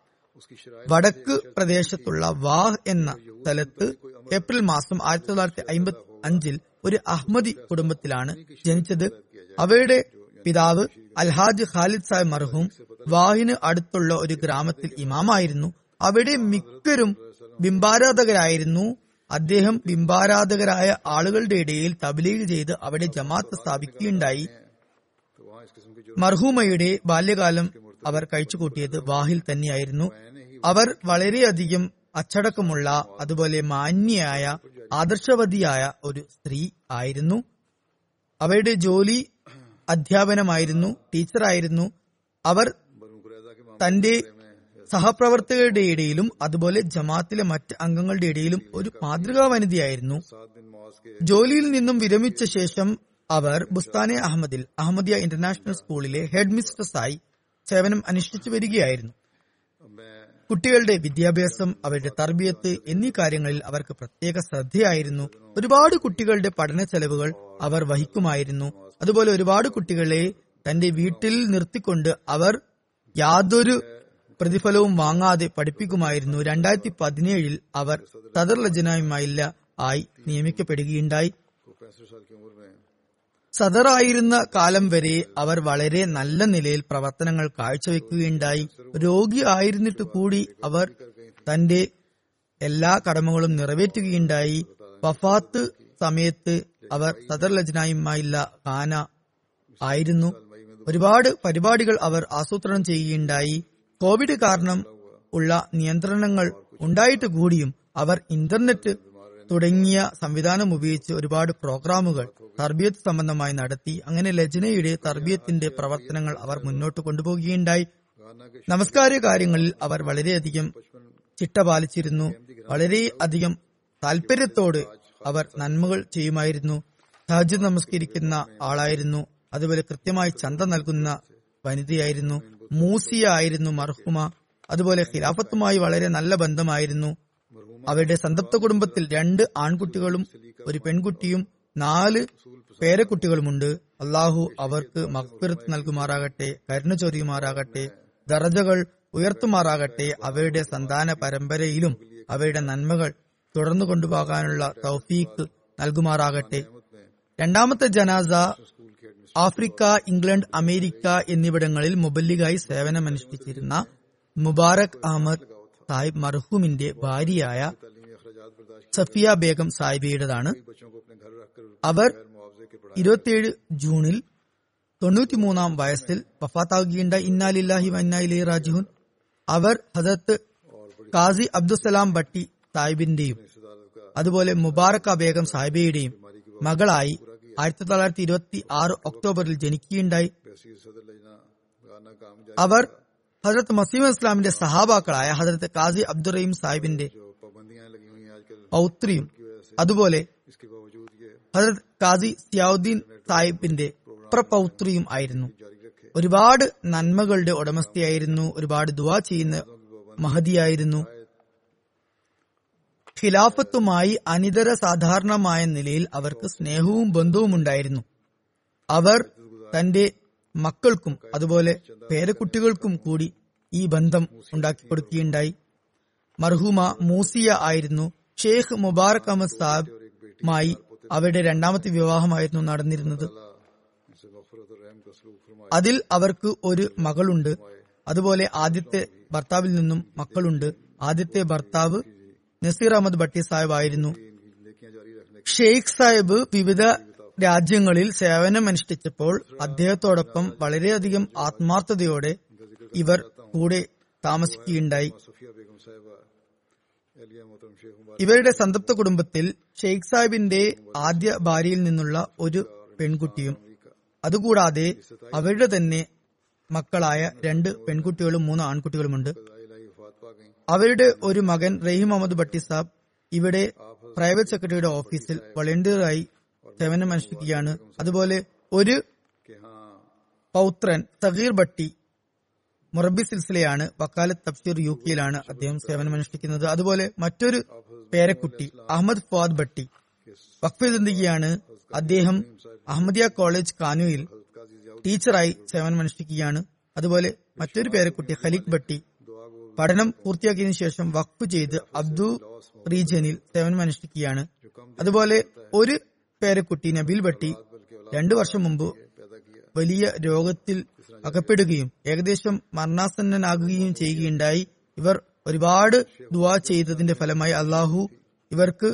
വടക്ക് പ്രദേശത്തുള്ള വാഹ് എന്ന സ്ഥലത്ത് ഏപ്രിൽ മാസം ആയിരത്തി തൊള്ളായിരത്തി അമ്പത്തി അഞ്ചിൽ ഒരു അഹമ്മദി കുടുംബത്തിലാണ് ജനിച്ചത്. അവയുടെ പിതാവ് അൽഹാജ് ഖാലിദ് സാഹിബ് മർഹും വാഹിന് അടുത്തുള്ള ഒരു ഗ്രാമത്തിൽ ഇമാമായിരുന്നു. അവിടെ മിക്കരും ബിംബാരാധകരായിരുന്നു. അദ്ദേഹം ബിംബാരാധകരായ ആളുകളുടെ ഇടയിൽ തബ്ലീഗ് ചെയ്ത് അവിടെ ജമാഅത്ത് സ്ഥാപിക്കുകയുണ്ടായി. മർഹൂമയുടെ ബാല്യകാലം അവർ കഴിച്ചുകൂട്ടിയത് വാഹിൽ തന്നെയായിരുന്നു. അവർ വളരെയധികം അച്ചടക്കമുള്ള അതുപോലെ മാന്യയായ ആദർശവതിയായ ഒരു സ്ത്രീ ആയിരുന്നു. അവരുടെ ജോലി അധ്യാപനമായിരുന്നു ടീച്ചറായിരുന്നു. അവർ തന്റെ സഹപ്രവർത്തകരുടെ ഇടയിലും അതുപോലെ ജമാത്തിലെ മറ്റ് അംഗങ്ങളുടെ ഇടയിലും ഒരു മാതൃകാ വനിതയായിരുന്നു ജോലിയിൽ നിന്നും വിരമിച്ച ശേഷം അവർ ബുസ്താനെ അഹമ്മദിൽ അഹമ്മദിയ ഇന്റർനാഷണൽ സ്കൂളിലെ ഹെഡ് മിസ്ട്രസായി സേവനം അനുഷ്ഠിച്ചു വരികയായിരുന്നു. കുട്ടികളുടെ വിദ്യാഭ്യാസം അവരുടെ തർബിയത്ത് എന്നീ കാര്യങ്ങളിൽ അവർക്ക് പ്രത്യേക ശ്രദ്ധയായിരുന്നു. ഒരുപാട് കുട്ടികളുടെ പഠന ചെലവുകൾ അവർ വഹിക്കുമായിരുന്നു. അതുപോലെ ഒരുപാട് കുട്ടികളെ തന്റെ വീട്ടിൽ നിർത്തിക്കൊണ്ട് അവർ യാതൊരു പ്രതിഫലവും വാങ്ങാതെ പഠിപ്പിക്കുമായിരുന്നു. രണ്ടായിരത്തി പതിനേഴിൽ അവർ തദർ ലജനായുമായില്ല ആയി നിയമിക്കപ്പെടുകയുണ്ടായി. സദറായിരുന്ന കാലം വരെ അവർ വളരെ നല്ല നിലയിൽ പ്രവർത്തനങ്ങൾ കാഴ്ചവെക്കുകയുണ്ടായി. രോഗി ആയിരുന്നിട്ട് കൂടി അവർ തന്റെ എല്ലാ കടമകളും നിറവേറ്റുകയുണ്ടായി. വഫാത്ത് സമയത്ത് അവർ സദർ ലജ്നായില്ല ഖാന ആയിരുന്നു. ഒരുപാട് പരിപാടികൾ അവർ ആസൂത്രണം ചെയ്യുകയുണ്ടായി. കോവിഡ് കാരണം ഉള്ള നിയന്ത്രണങ്ങൾ ഉണ്ടായിട്ട് കൂടിയും അവർ ഇന്റർനെറ്റ് തുടങ്ങിയ സംവിധാനം ഉപയോഗിച്ച് ഒരുപാട് പ്രോഗ്രാമുകൾ തർബിയത്ത് സംബന്ധമായി നടത്തി. അങ്ങനെ ലജനയുടെ തർബിയത്തിന്റെ പ്രവർത്തനങ്ങൾ അവർ മുന്നോട്ട് കൊണ്ടുപോകുകയുണ്ടായി. നമസ്കാര കാര്യങ്ങളിൽ അവർ വളരെയധികം ചിട്ട പാലിച്ചിരുന്നു. വളരെയധികം താല്പര്യത്തോട് അവർ നന്മകൾ ചെയ്യുമായിരുന്നു. സഹജ നമസ്കരിക്കുന്ന ആളായിരുന്നു. അതുപോലെ കൃത്യമായി ചന്ത നൽകുന്ന വനിതയായിരുന്നു. മൂസിയ ആയിരുന്നു മർഹുമ. അതുപോലെ ഖിലാഫത്തുമായി വളരെ നല്ല ബന്ധമായിരുന്നു. അവരുടെ സന്തപ്ത കുടുംബത്തിൽ രണ്ട് ആൺകുട്ടികളും ഒരു പെൺകുട്ടിയും നാല് പേരക്കുട്ടികളുമുണ്ട്. അള്ളാഹു അവർക്ക് മക്ബിറത്ത് നൽകുമാറാകട്ടെ കരുണ ചൊരിയുമാറാകട്ടെ ദറജകൾ ഉയർത്തുമാറാകട്ടെ അവരുടെ സന്താന പരമ്പരയിലും അവരുടെ നന്മകൾ തുടർന്നു കൊണ്ടുപോകാനുള്ള തൗഫീഖ് നൽകുമാറാകട്ടെ. രണ്ടാമത്തെ ജനാസ ആഫ്രിക്ക ഇംഗ്ലണ്ട് അമേരിക്ക എന്നിവിടങ്ങളിൽ മുബല്ലിഗായി സേവനമനുഷ്ഠിച്ചിരുന്ന മുബാറക് അഹമ്മദ് സാഹിബ് മർഹൂമിന്റെ ഭാര്യയായ സഫിയ ബേഗം സാഹിബിയുടേതാണ്. അവർ ഇരുപത്തിയേഴ് ജൂണിൽ തൊണ്ണൂറ്റിമൂന്നാം വയസ്സിൽ വഫാത്താകുകയുണ്ട ഇന്നാലില്ലാഹി വന്നാലി രാജുഹുൻ അവർ ഹജത്ത് കാസി അബ്ദുസലാം ഭട്ടി സാഹിബിന്റെയും അതുപോലെ മുബാറക്ക ബേഗം സാഹിബിയുടെയും മകളായി ആയിരത്തി തൊള്ളായിരത്തി ഇരുപത്തി ആറ് ഒക്ടോബറിൽ ജനിക്കുകയുണ്ടായി. അവർ ഹജരത്ത് മസീം ഇസ്ലാമിന്റെ സഹാബാക്കളായ ഹജരത്ത് കാസി അബ്ദുറീം സാഹിബിന്റെ പൗത്രിയും അതുപോലെ ഹജരത് കാസി സിയാദ്ദീൻ സാഹിബിന്റെ പ്രപൗത്രിയും ആയിരുന്നു. ഒരുപാട് നന്മകളുടെ ഉടമസ്ഥയായിരുന്നു ഒരുപാട് ദുവാ ചെയ്യുന്ന മഹതിയായിരുന്നു. ഖിലാഫത്തുമായി അനിതര സാധാരണമായ നിലയിൽ അവർക്ക് സ്നേഹവും ബന്ധവും ഉണ്ടായിരുന്നു. അവർ തന്റെ മക്കൾക്കും അതുപോലെ പേരക്കുട്ടികൾക്കും കൂടി ഈ ബന്ധം ഉണ്ടാക്കിക്കൊടുക്കുകയുണ്ടായി. മർഹൂമ മൂസിയ ആയിരുന്നു ഷേഖ് മുബാറക് അഹമ്മദ് സാഹിബുമായി അവരുടെ രണ്ടാമത്തെ വിവാഹമായിരുന്നു നടന്നിരുന്നത്. അതിൽ അവർക്ക് ഒരു മകളുണ്ട്. അതുപോലെ ആദ്യത്തെ ഭർത്താവിൽ നിന്നും മക്കളുണ്ട്. ആദ്യത്തെ ഭർത്താവ് നസീർ അഹമ്മദ് ഭട്ടി സാഹിബ് ആയിരുന്നു. ഷെയ്ഖ് സാഹിബ് വിവിധ രാജ്യങ്ങളിൽ സേവനം അനുഷ്ഠിച്ചപ്പോൾ അദ്ദേഹത്തോടൊപ്പം വളരെയധികം ആത്മാർത്ഥതയോടെ ഇവർ കൂടെ താമസിക്കുകയുണ്ടായി. ഇവരുടെ സംതൃപ്ത കുടുംബത്തിൽ ഷെയ്ഖ് സാഹിബിന്റെ ആദ്യ ഭാര്യയിൽ നിന്നുള്ള ഒരു പെൺകുട്ടിയും അതുകൂടാതെ അവരുടെ തന്നെ മക്കളായ രണ്ട് പെൺകുട്ടികളും മൂന്ന് ആൺകുട്ടികളുമുണ്ട്. അവരുടെ ഒരു മകൻ റഹീം അഹമ്മദ് ഭട്ടി സാബ് ഇവിടെ പ്രൈവറ്റ് സെക്രട്ടറിയുടെ ഓഫീസിൽ വളണ്ടിയറായി സേവനമനുഷ്ഠിക്കുകയാണ് അതുപോലെ ഒരു പൗത്രൻ സഹീർ ഭട്ടി മൊറബി സിൽസിലയാണ്. വക്കാലത്ത് തഫ്സീർ യു കെയിലാണ് അദ്ദേഹം സേവനമനുഷ്ഠിക്കുന്നത് അതുപോലെ മറ്റൊരു പേരക്കുട്ടി അഹമ്മദ് ഫാദ് ഭട്ടി വഖഫ് ദിന്ദിയാണ് അദ്ദേഹം അഹമ്മദിയ കോളേജ് കാനുവിൽ ടീച്ചറായി സേവനമനുഷ്ഠിക്കുകയാണ് അതുപോലെ മറ്റൊരു പേരക്കുട്ടി ഖലീഖ് ഭട്ടി പഠനം പൂർത്തിയാക്കിയതിനു ശേഷം വഖഫ് ചെയ്ത് അബ്ദു റീജിയനിൽ സേവനമനുഷ്ഠിക്കുകയാണ് അതുപോലെ ഒരു പേരക്കുട്ടി നബീൽ ഭട്ടി രണ്ടു വർഷം മുമ്പ് വലിയ രോഗത്തിൽ അകപ്പെടുകയും ഏകദേശം മരണാസന്നനാകുകയും ചെയ്യുകയുണ്ടായി. ഇവർ ഒരുപാട് ദുവാ ചെയ്തതിന്റെ ഫലമായി അള്ളാഹു ഇവർക്ക്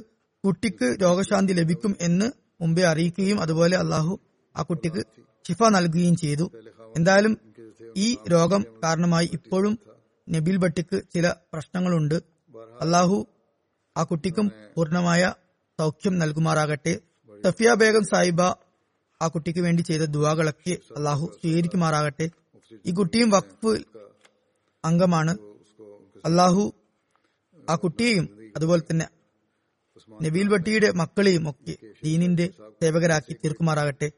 കുട്ടിക്ക് രോഗശാന്തി ലഭിക്കും എന്ന് മുമ്പേ അറിയിക്കുകയും അതുപോലെ അള്ളാഹു ആ കുട്ടിക്ക് ശിഫ നൽകുകയും ചെയ്തു. എന്തായാലും ഈ രോഗം കാരണമായി ഇപ്പോഴും നബീൽ ഭട്ടിക്ക് ചില പ്രശ്നങ്ങളുണ്ട്. അള്ളാഹു ആ കുട്ടിക്കും പൂർണമായ സൗഖ്യം നൽകുമാറാകട്ടെ. സഫിയ ബേഗം സാഹിബ ആ കുട്ടിക്ക് വേണ്ടി ചെയ്ത ദുവാകളൊക്കെ അള്ളാഹു സ്വീകരിക്കുമാറാകട്ടെ. ഈ കുട്ടിയും വഖഫ് അംഗമാണ്. അള്ളാഹു ആ കുട്ടിയെയും അതുപോലെ തന്നെ നബീൽ ഭട്ടിയുടെ മക്കളെയും ഒക്കെ ദീനിന്റെ സേവകരാക്കി തീർക്കുമാറാകട്ടെ.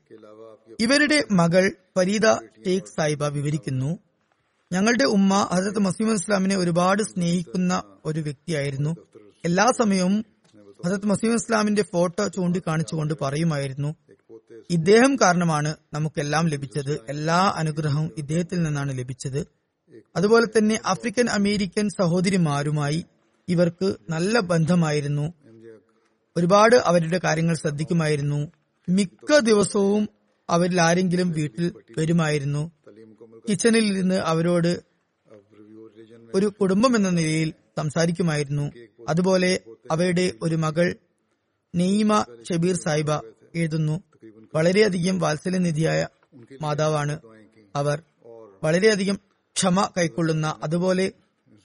ഇവരുടെ മകൾ ഫരീദ ഷെയ്ഖ് സായിബ വിവരിക്കുന്നു. ഞങ്ങളുടെ ഉമ്മ ഹസരത്ത് മസീം ഇസ്ലാമിനെ ഒരുപാട് സ്നേഹിക്കുന്ന ഒരു വ്യക്തിയായിരുന്നു. എല്ലാ സമയവും ഹസരത്ത് മസീം ഇസ്ലാമിന്റെ ഫോട്ടോ ചൂണ്ടിക്കാണിച്ചുകൊണ്ട് പറയുമായിരുന്നു ഇദ്ദേഹം കാരണമാണ് നമുക്കെല്ലാം ലഭിച്ചത്. എല്ലാ അനുഗ്രഹവും ഇദ്ദേഹത്തിൽ നിന്നാണ് ലഭിച്ചത്. അതുപോലെ തന്നെ ആഫ്രിക്കൻ അമേരിക്കൻ സഹോദരിമാരുമായി ഇവർക്ക് നല്ല ബന്ധമായിരുന്നു. ഒരുപാട് അവരുടെ കാര്യങ്ങൾ ശ്രദ്ധിക്കുമായിരുന്നു. മിക്ക ദിവസവും അവരിൽ ആരെങ്കിലും വീട്ടിൽ വരുമായിരുന്നു. കിച്ചണിൽ ഇരുന്ന് അവരോട് ഒരു കുടുംബം എന്ന നിലയിൽ സംസാരിക്കുമായിരുന്നു. അതുപോലെ അവരുടെ ഒരു മകൾ നെയ്മ ഷബീർ സാഹിബ എഴുതുന്നു. വളരെയധികം വാത്സല്യനിധിയായ മാതാവാണ് അവർ. വളരെയധികം ക്ഷമ കൈക്കൊള്ളുന്ന അതുപോലെ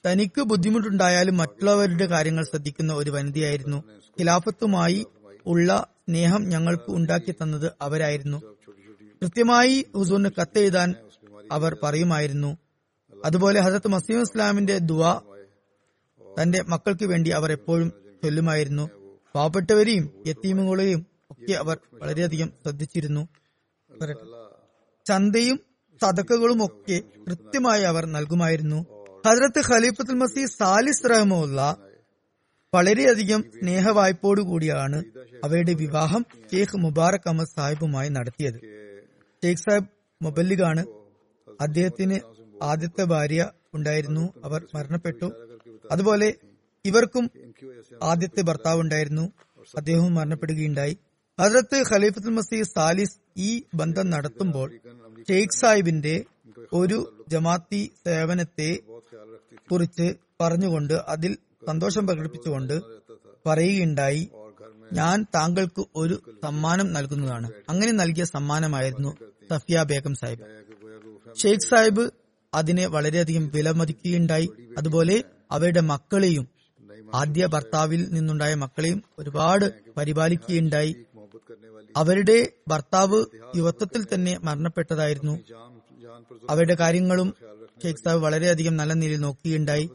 തനിക്ക് ബുദ്ധിമുട്ടുണ്ടായാലും മറ്റുള്ളവരുടെ കാര്യങ്ങൾ ശ്രദ്ധിക്കുന്ന ഒരു വനിതയായിരുന്നു. ഖിലാഫത്തുമായി ഉള്ള സ്നേഹം ഞങ്ങൾക്ക് ഉണ്ടാക്കി തന്നത് അവരായിരുന്നു. കൃത്യമായി ഹുസൂറിന് കത്തെഴുതാൻ അവർ പറയുമായിരുന്നു. അതുപോലെ ഹസരത്ത് മസീം ഇസ്ലാമിന്റെ ദുവ തന്റെ മക്കൾക്ക് വേണ്ടി അവർ എപ്പോഴും ചൊല്ലുമായിരുന്നു. പാവപ്പെട്ടവരെയും യത്തീമുകളെയും ഒക്കെ അവർ വളരെയധികം ശ്രദ്ധിച്ചിരുന്നു. ചന്തയും സതക്കകളും ഒക്കെ കൃത്യമായി അവർ നൽകുമായിരുന്നു. ഹജറത്ത് ഖലീഫത്തുൽ മസി സാലിസ് റഹ്മുള്ള വളരെയധികം കൂടിയാണ് അവരുടെ വിവാഹം ഷെയ്ഖ് മുബാറക് അഹമ്മദ് സാഹിബുമായി നടത്തിയത്. ഷെയ്ഖ് സാഹിബ് മൊബല്ലിഗാണ് അദ്ദേഹത്തിന് ആദ്യത്തെ ഭാര്യ ഉണ്ടായിരുന്നു. അവർ മരണപ്പെട്ടു. അതുപോലെ ഇവർക്കും ആദ്യത്തെ ഭർത്താവ് ഉണ്ടായിരുന്നു. അദ്ദേഹവും മരണപ്പെടുകയുണ്ടായി. ഹജറത്ത് ഖലീഫത്തുൽ മസീദ് സാലിസ് ഈ ബന്ധം നടത്തുമ്പോൾ ഷെയ്ഖ് സാഹിബിന്റെ ഒരു ജമാഅത്തി സേവനത്തെ കുറിച്ച് പറഞ്ഞുകൊണ്ട് അതിൽ സന്തോഷം പ്രകടിപ്പിച്ചുകൊണ്ട് പറയുകയുണ്ടായി ഞാൻ താങ്കൾക്ക് ഒരു സമ്മാനം നൽകുന്നതാണ്. അങ്ങനെ നൽകിയ സമ്മാനമായിരുന്നു സഫിയ ബേഗം സാഹിബ്. ഷെയ്ഖ് സാഹിബ് അതിനെ വളരെയധികം വിലമതിക്കുകയുണ്ടായി അതുപോലെ അവരുടെ മക്കളെയും ആദ്യ ഭർത്താവിൽ നിന്നുണ്ടായ മക്കളെയും ഒരുപാട് പരിപാലിക്കുകയുണ്ടായി. അവരുടെ ഭർത്താവ് യുവത്വത്തിൽ തന്നെ മരണപ്പെട്ടതായിരുന്നു. അവരുടെ കാര്യങ്ങളും ഷെയ്ഖ് സാഹിബ് വളരെയധികം നല്ല നിലയിൽ നോക്കുകയുണ്ടായി.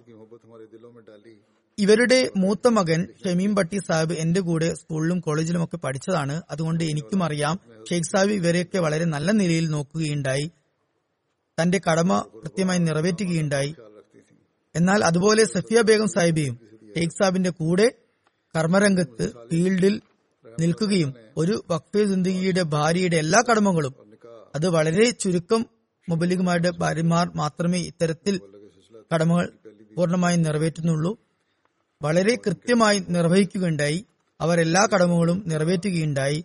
ഇവരുടെ മൂത്ത മകൻ ഷമീം ഭട്ടി സാഹിബ് എന്റെ കൂടെ സ്കൂളിലും കോളേജിലും ഒക്കെ പഠിച്ചതാണ്. അതുകൊണ്ട് എനിക്കും അറിയാം ഷെയ്ഖ് സാഹിബ് ഇവരെയൊക്കെ വളരെ നല്ല നിലയിൽ നോക്കുകയുണ്ടായി. തന്റെ കടമ കൃത്യമായി നിറവേറ്റുകയുണ്ടായി. എന്നാൽ അതുപോലെ സഫിയ ബേഗം സാഹിബിയും ഷെയ്ഖ് സാബിന്റെ കൂടെ കർമ്മരംഗത്ത് ഫീൽഡിൽ നിൽക്കുകയും ഒരു വക്ഫെ സിന്ദഗിയുടെ ഭാര്യയുടെ എല്ലാ കടമകളും അത് വളരെ ചുരുക്കം മുബലിഗുമാരുടെ ഭാര്യമാർ മാത്രമേ ഇത്തരത്തിൽ കടമകൾ പൂർണമായി നിറവേറ്റുന്നുള്ളൂ. വളരെ കൃത്യമായി നിർവഹിക്കുകയുണ്ടായി. അവർ എല്ലാ കടമകളും നിറവേറ്റുകയുണ്ടായി.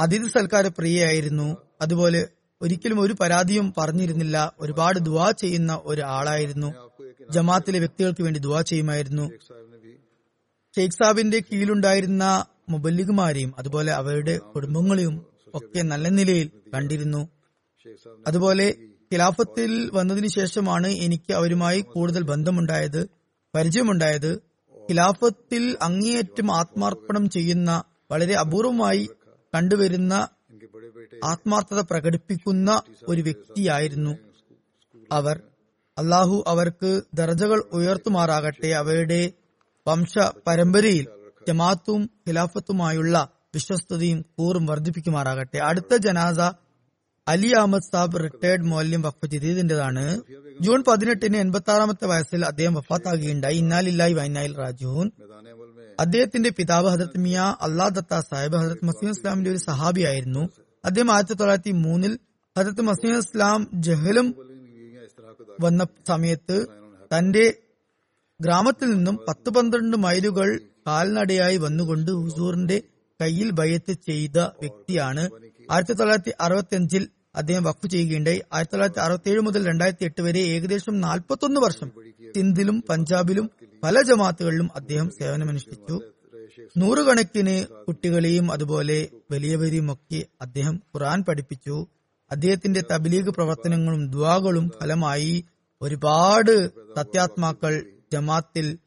അതിഥി സൽക്കാര പ്രിയയായിരുന്നു അതുപോലെ ഒരിക്കലും ഒരു പരാതിയും പറഞ്ഞിരുന്നില്ല. ഒരുപാട് ദുവാ ചെയ്യുന്ന ഒരു ആളായിരുന്നു ജമാത്തിലെ വ്യക്തികൾക്ക് വേണ്ടി ദുവാ ചെയ്യുമായിരുന്നു. ഷെയ്ഖ് സാബിന്റെ കീഴിലുണ്ടായിരുന്ന മുബല്ലിഗുമാരെയും അതുപോലെ അവരുടെ കുടുംബങ്ങളെയും ഒക്കെ നല്ല നിലയിൽ കണ്ടിരുന്നു. അതുപോലെ ഖിലാഫത്തിൽ വന്നതിന് ശേഷമാണ് എനിക്ക് അവരുമായി കൂടുതൽ ബന്ധമുണ്ടായത് പരിചയമുണ്ടായത്. ഖിലാഫത്തിൽ അങ്ങേയറ്റം ആത്മാർപ്പണം ചെയ്യുന്ന വളരെ അപൂർവമായി കണ്ടുവരുന്ന ആത്മാർത്ഥത പ്രകടിപ്പിക്കുന്ന ഒരു വ്യക്തിയായിരുന്നു അവർ. അള്ളാഹു അവർക്ക് ദർജകൾ ഉയർത്തുമാറാകട്ടെ അവരുടെ വംശ പരമ്പരയിൽ ജമാത്തും ഖിലാഫത്തുമായുള്ള വിശ്വസ്തയും കൂറും വർദ്ധിപ്പിക്കുമാറാകട്ടെ. അടുത്ത ജനാസ അലി അഹമ്മദ് സാബ് റിട്ടയർഡ് മൗല്യം വഖഫ് ചെയ്തതിന്റേതാണ് ജൂൺ പതിനെട്ടിന് എൺപത്തി ആറാമത്തെ വയസ്സിൽ അദ്ദേഹം വഫാത്താകുകയുണ്ടായി. ഇന്നാലില്ലായി വൈനായിൽ രാജുഹൂൻ അദ്ദേഹത്തിന്റെ പിതാവ് ഹജരത് മിയ അള്ളാ ദത്ത സാഹിബ് ഹജരത് മസീം ഇസ്ലാമിന്റെ ഒരു സഹാബിയായിരുന്നു. അദ്ദേഹം ആയിരത്തി തൊള്ളായിരത്തി മൂന്നിൽ ഹജരത്ത് മസീം ഇസ്ലാം ജഹലും വന്ന സമയത്ത് തന്റെ ഗ്രാമത്തിൽ നിന്നും പത്ത് പന്ത്രണ്ട് മൈലുകൾ കാൽനടയായി വന്നുകൊണ്ട് ഹുസൂറിന്റെ കയ്യിൽ ബയ്യത്ത് ചെയ്ത വ്യക്തിയാണ്. ആയിരത്തി തൊള്ളായിരത്തി അറുപത്തി അഞ്ചിൽ അദ്ദേഹം വഖഫ് ചെയ്യുകയുണ്ടായി. ആയിരത്തി തൊള്ളായിരത്തി അറുപത്തി ഏഴ് മുതൽ രണ്ടായിരത്തി എട്ട് വരെ ഏകദേശം നാൽപ്പത്തൊന്ന് വർഷം സിന്ധിലും പഞ്ചാബിലും പല ജമാത്തുകളിലും അദ്ദേഹം സേവനമനുഷ്ഠിച്ചു. നൂറുകണക്കിന് കുട്ടികളെയും അതുപോലെ വലിയവരെയും ഒക്കെ അദ്ദേഹം ഖുറാൻ പഠിപ്പിച്ചു. അദ്ദേഹത്തിന്റെ തബ്ലീഗ് പ്രവർത്തനങ്ങളും ദ്വാകളും ഫലമായി ഒരുപാട് സത്യാത്മാക്കൾ ജമാത്തിൽ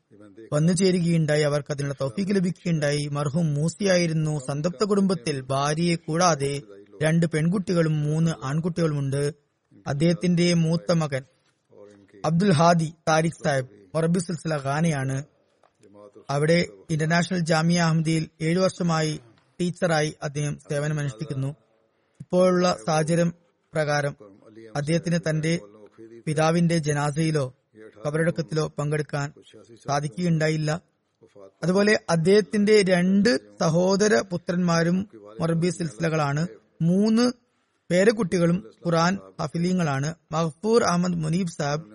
വന്നു ചേരുകയുണ്ടായി. അവർക്ക് അതിനുള്ള തൗഫീക്ക് ലഭിക്കുകയുണ്ടായി. മർഹും മൂസിയായിരുന്നു. സന്തപ്ത കുടുംബത്തിൽ ഭാര്യയെ കൂടാതെ രണ്ട് പെൺകുട്ടികളും മൂന്ന് ആൺകുട്ടികളുമുണ്ട്. അദ്ദേഹത്തിന്റെ മൂത്ത മകൻ അബ്ദുൽ ഹാദി താരിഖ് സാഹിബ് മൊറബി സിൽസില ഖാനയാണ്. അവിടെ ഇന്റർനാഷണൽ ജാമിയ അഹമ്മദിയിൽ ഏഴു വർഷമായി ടീച്ചറായി അദ്ദേഹം സേവനമനുഷ്ഠിക്കുന്നു. ഇപ്പോഴുള്ള സാഹചര്യം പ്രകാരം അദ്ദേഹത്തിന് തന്റെ പിതാവിന്റെ ജനാസയിലോ കബറടക്കത്തിലോ പങ്കെടുക്കാൻ സാധിക്കുകയുണ്ടായില്ല. അതുപോലെ അദ്ദേഹത്തിന്റെ രണ്ട് സഹോദര പുത്രന്മാരും മൊറബി സിൽസിലകളാണ്. മൂന്ന് പേരക്കുട്ടികളും ഖുറാൻ ഹഫിലീങ്ങളാണ്. മഹ്ഫൂർ അഹമ്മദ് മുനീബ് സാഹിബ്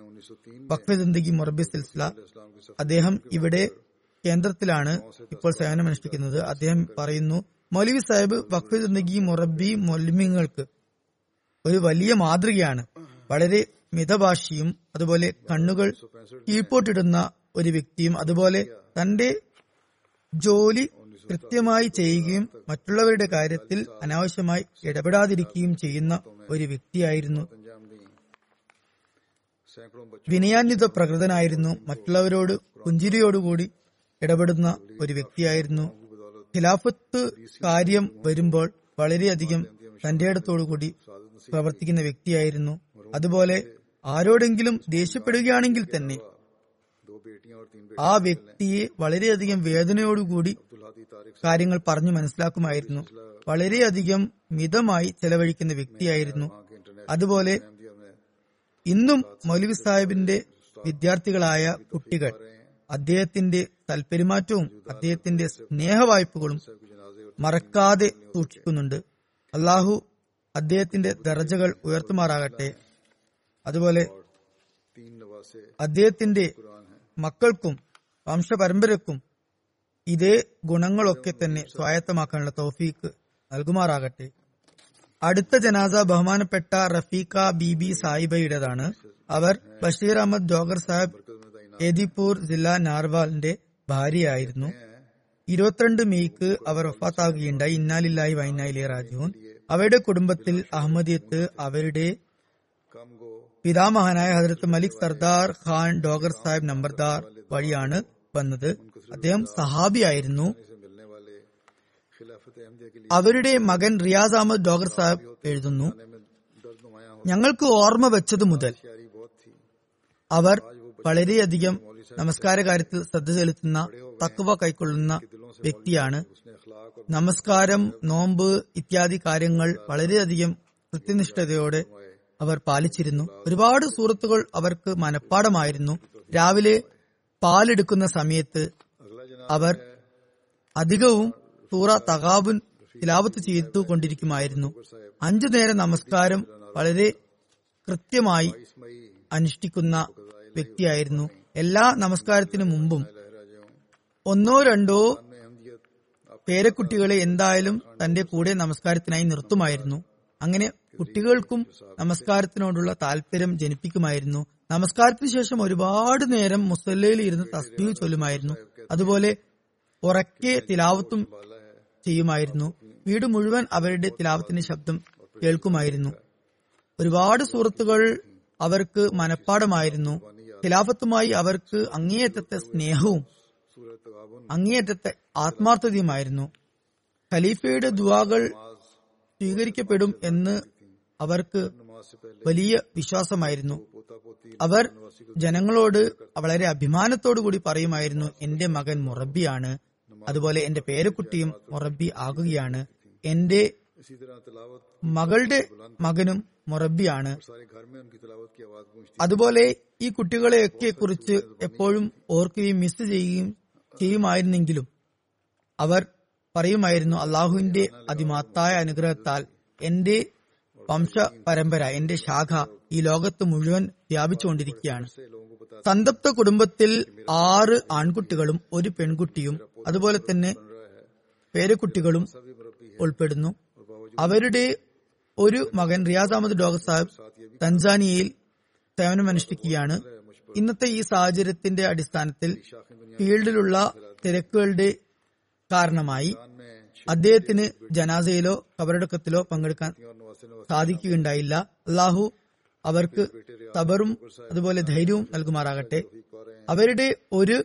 വഖഫ് മൊറബി സിൽസില. അദ്ദേഹം ഇവിടെ കേന്ദ്രത്തിലാണ് ഇപ്പോൾ സേവനമനുഷ്ഠിക്കുന്നത്. അദ്ദേഹം പറയുന്നു മൗലവി സാഹിബ് വഖഫ് ജിന്ദഗി മൊറബി മൊലിമിങ്ങൾക്ക് ഒരു വലിയ മാതൃകയാണ്. വളരെ മിതഭാഷിയും അതുപോലെ കണ്ണുകൾ കീഴ്പോട്ടിടുന്ന ഒരു വ്യക്തിയും അതുപോലെ തന്റെ ജോലി കൃത്യമായി ചെയ്യുകയും മറ്റുള്ളവരുടെ കാര്യത്തിൽ അനാവശ്യമായി ഇടപെടാതിരിക്കുകയും ചെയ്യുന്ന ഒരു വ്യക്തിയായിരുന്നു. വിനയാന്വിത പ്രകൃതനായിരുന്നു. മറ്റുള്ളവരോട് പുഞ്ചിരിയോടുകൂടി ഇടപെടുന്ന ഒരു വ്യക്തിയായിരുന്നു. ഖിലാഫത്ത് കാര്യം വരുമ്പോൾ വളരെയധികം തന്റെ കൂടി പ്രവർത്തിക്കുന്ന വ്യക്തിയായിരുന്നു. അതുപോലെ ആരോടെങ്കിലും ദേഷ്യപ്പെടുകയാണെങ്കിൽ തന്നെ ആ വ്യക്തിയെ വളരെയധികം വേദനയോടുകൂടി കാര്യങ്ങൾ പറഞ്ഞു മനസ്സിലാക്കുമായിരുന്നു. വളരെയധികം മിതമായി ചെലവഴിക്കുന്ന വ്യക്തിയായിരുന്നു. അതുപോലെ ഇന്നും മൗലവി സാഹിബിന്റെ വിദ്യാർത്ഥികളായ കുട്ടികൾ അദ്ദേഹത്തിന്റെ തൽപരിമാറ്റവും അദ്ദേഹത്തിന്റെ സ്നേഹവായ്പകളും മറക്കാതെ സൂക്ഷിക്കുന്നുണ്ട്. അള്ളാഹു അദ്ദേഹത്തിന്റെ ദർജകൾ ഉയർത്തുമാറാകട്ടെ. അതുപോലെ അദ്ദേഹത്തിന്റെ മക്കൾക്കും വംശപരമ്പരക്കും ഇതേ ഗുണങ്ങളൊക്കെ തന്നെ സ്വായത്തമാക്കാനുള്ള തോഫീക്ക് നൽകുമാറാകട്ടെ. അടുത്ത ജനാസ ബഹുമാനപ്പെട്ട റഫീഖ ബീബി സായിബയുടേതാണ് അവർ ബഷീർ അഹമ്മദ് ജോഗർ സാഹിബ് ഏദിപൂർ ജില്ലാ നാർവാലിന്റെ ഭാര്യയായിരുന്നു. ഇരുപത്തിരണ്ട് മെയ്ക്ക് അവർ ഒഫാത്താകുകയുണ്ടായി ഇന്നാലില്ലായി വൈനായിലെ രാജുവും അവരുടെ കുടുംബത്തിൽ അഹമ്മദിയത്ത് അവരുടെ പിതാമഹനായ ഹജറത്ത് മലിക് സർദാർ ഖാൻ ഡോഗർ സാഹിബ് നമ്പർദാർ വഴിയാണ് വന്നത്. അദ്ദേഹം സഹാബിയായിരുന്നു. അവരുടെ മകൻ റിയാസ് അഹമ്മദ് ഡോഗർ സാഹിബ് എഴുതുന്നു. ഞങ്ങൾക്ക് ഓർമ്മ വെച്ചത് മുതൽ അവർ വളരെയധികം നമസ്കാര കാര്യത്തിൽ ശ്രദ്ധ ചെലുത്തുന്ന തക്കുവ കൈക്കൊള്ളുന്ന വ്യക്തിയാണ്. നമസ്കാരം നോമ്പ് ഇത്യാദി കാര്യങ്ങൾ വളരെയധികം കൃത്യനിഷ്ഠതയോടെ അവർ പാലിച്ചിരുന്നു. ഒരുപാട് സുഹൃത്തുക്കൾ അവർക്ക് മനഃപ്പാടമായിരുന്നു രാവിലെ പാലെടുക്കുന്ന സമയത്ത് അവർ അധികവും സൂറ തകാബുൻ തിലാവത്ത് ചെയ്തു കൊണ്ടിരിക്കുമായിരുന്നു. അഞ്ചു നേരം നമസ്കാരം വളരെ കൃത്യമായി അനുഷ്ഠിക്കുന്ന വ്യക്തിയായിരുന്നു. എല്ലാ നമസ്കാരത്തിനു മുമ്പും ഒന്നോ രണ്ടോ പേരക്കുട്ടികളെ എന്തായാലും തന്റെ കൂടെ നമസ്കാരത്തിനായി നിർത്തുമായിരുന്നു. അങ്ങനെ കുട്ടികൾക്കും നമസ്കാരത്തിനോടുള്ള താല്പര്യം ജനിപ്പിക്കുമായിരുന്നു. നമസ്കാരത്തിന് ശേഷം ഒരുപാട് നേരം മുസല്ലയിൽ ഇരുന്ന് തസ്ബീ ചൊല്ലുമായിരുന്നു. അതുപോലെ ഉറക്കെ തിലാവത്തും ചെയ്യുമായിരുന്നു. വീട് മുഴുവൻ അവരുടെ തിലാവത്തിന്റെ ശബ്ദം കേൾക്കുമായിരുന്നു. ഒരുപാട് സുഹൃത്തുക്കൾ അവർക്ക് മനഃപ്പാടമായിരുന്നു. ഖിലാഫത്തുമായി അവർക്ക് അങ്ങേയറ്റത്തെ സ്നേഹവും അങ്ങേയറ്റത്തെ ആത്മാർത്ഥതയുമായിരുന്നു. ഖലീഫയുടെ ദുവാകൾ സ്വീകരിക്കപ്പെടും എന്ന് അവർക്ക് വലിയ വിശ്വാസമായിരുന്നു. അവർ ജനങ്ങളോട് വളരെ കൂടി പറയുമായിരുന്നു എന്റെ മകൻ മുറബിയാണ് അതുപോലെ എന്റെ പേരക്കുട്ടിയും മുറബി ആകുകയാണ്. എന്റെ മകളുടെ മകനും മൊറബിയാണ് അതുപോലെ ഈ കുട്ടികളെയൊക്കെ കുറിച്ച് എപ്പോഴും ഓർക്കുകയും മിസ് ചെയ്യുകയും ചെയ്യുമായിരുന്നെങ്കിലും അവർ പറയുമായിരുന്നു അള്ളാഹുവിന്റെ അതിമഹത്തായ അനുഗ്രഹത്താൽ എന്റെ വംശ പരമ്പര എന്റെ ശാഖ ഈ ലോകത്ത് മുഴുവൻ വ്യാപിച്ചുകൊണ്ടിരിക്കുകയാണ്. സന്തപ്ത കുടുംബത്തിൽ ആറ് ആൺകുട്ടികളും ഒരു പെൺകുട്ടിയും അതുപോലെ തന്നെ പേരക്കുട്ടികളും ഉൾപ്പെടുന്നു. അവരുടെ ഒരു മകൻ റിയാസ് അഹമ്മദ് ഡോഗർ സാഹിബ് തൻസാനിയയിൽ സേവനമനുഷ്ഠിക്കുകയാണ് ഇന്നത്തെ ഈ സാഹചര്യത്തിന്റെ അടിസ്ഥാനത്തിൽ ഫീൽഡിലുള്ള തിരക്കുകളുടെ കാരണമായി അദ്ദേഹത്തിന് ജനാസയിലോ കബറടക്കത്തിലോ പങ്കെടുക്കാൻ സാധിക്കുകയുണ്ടായില്ല. അള്ളാഹു അവർക്ക് തബറും അതുപോലെ ധൈര്യവും നൽകുമാറാകട്ടെ. അവരുടെ ഒരു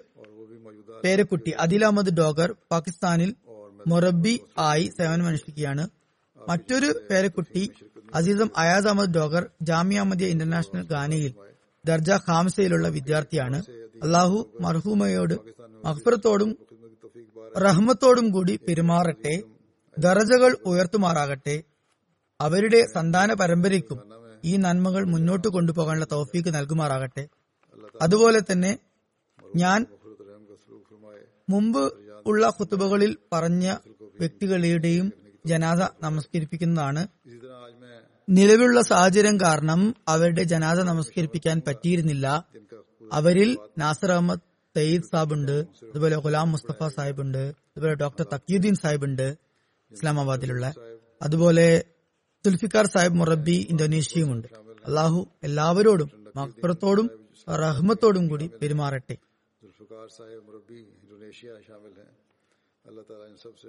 പേരക്കുട്ടി അദിൽ അഹമ്മദ് ഡോഗർ പാകിസ്ഥാനിൽ മൊറബി ആയി സേവനമനുഷ്ഠിക്കുകയാണ് മറ്റൊരു പേരക്കുട്ടി അസീസം അയാദ് അഹമ്മദ് ഡോഗർ ജാമിയ അഹമ്മദ് ഇന്റർനാഷണൽ ഗാനയിൽ ദർജ ഖാംസയിലുള്ള വിദ്യാർത്ഥിയാണ്. അള്ളാഹു മർഹൂമയോട് മഹ്ഫറത്തോടും റഹ്മത്തോടും കൂടി പെരുമാറട്ടെ ദറജകൾ ഉയർത്തുമാറാകട്ടെ. അവരുടെ സന്താന പരമ്പരയ്ക്കും ഈ നന്മകൾ മുന്നോട്ട് കൊണ്ടുപോകാനുള്ള തോഫീക്ക് നൽകുമാറാകട്ടെ. അതുപോലെ തന്നെ ഞാൻ മുമ്പ് ഉള്ള കുത്തുബകളിൽ പറഞ്ഞ വ്യക്തികളുടെയും ജനാഥ നമസ്കരിപ്പിക്കുന്നതാണ്. നിലവിലുള്ള സാഹചര്യം കാരണം അവരുടെ ജനാഥ നമസ്കരിപ്പിക്കാൻ പറ്റിയിരുന്നില്ല. അവരിൽ നാസർ അഹമ്മദ് സയ്യിദ് സാബ് ഉണ്ട് അതുപോലെ ഗുലാം മുസ്തഫ സാഹിബ് ഉണ്ട് അതുപോലെ ഡോക്ടർ തക്കീദ്ദീൻ സാഹിബ് ഉണ്ട് ഇസ്ലാമാബാദിലുള്ള. അതുപോലെ സുൽഫിക്കാർ സാഹിബ് മുറബി ഇന്തോനേഷ്യയുമുണ്ട്. അള്ളാഹു എല്ലാവരോടും മക്ബറത്തോടും റഹ്മത്തോടും കൂടി പെരുമാറട്ടെ. അള്ളാഹ് താല ഇൻ സബ്സെ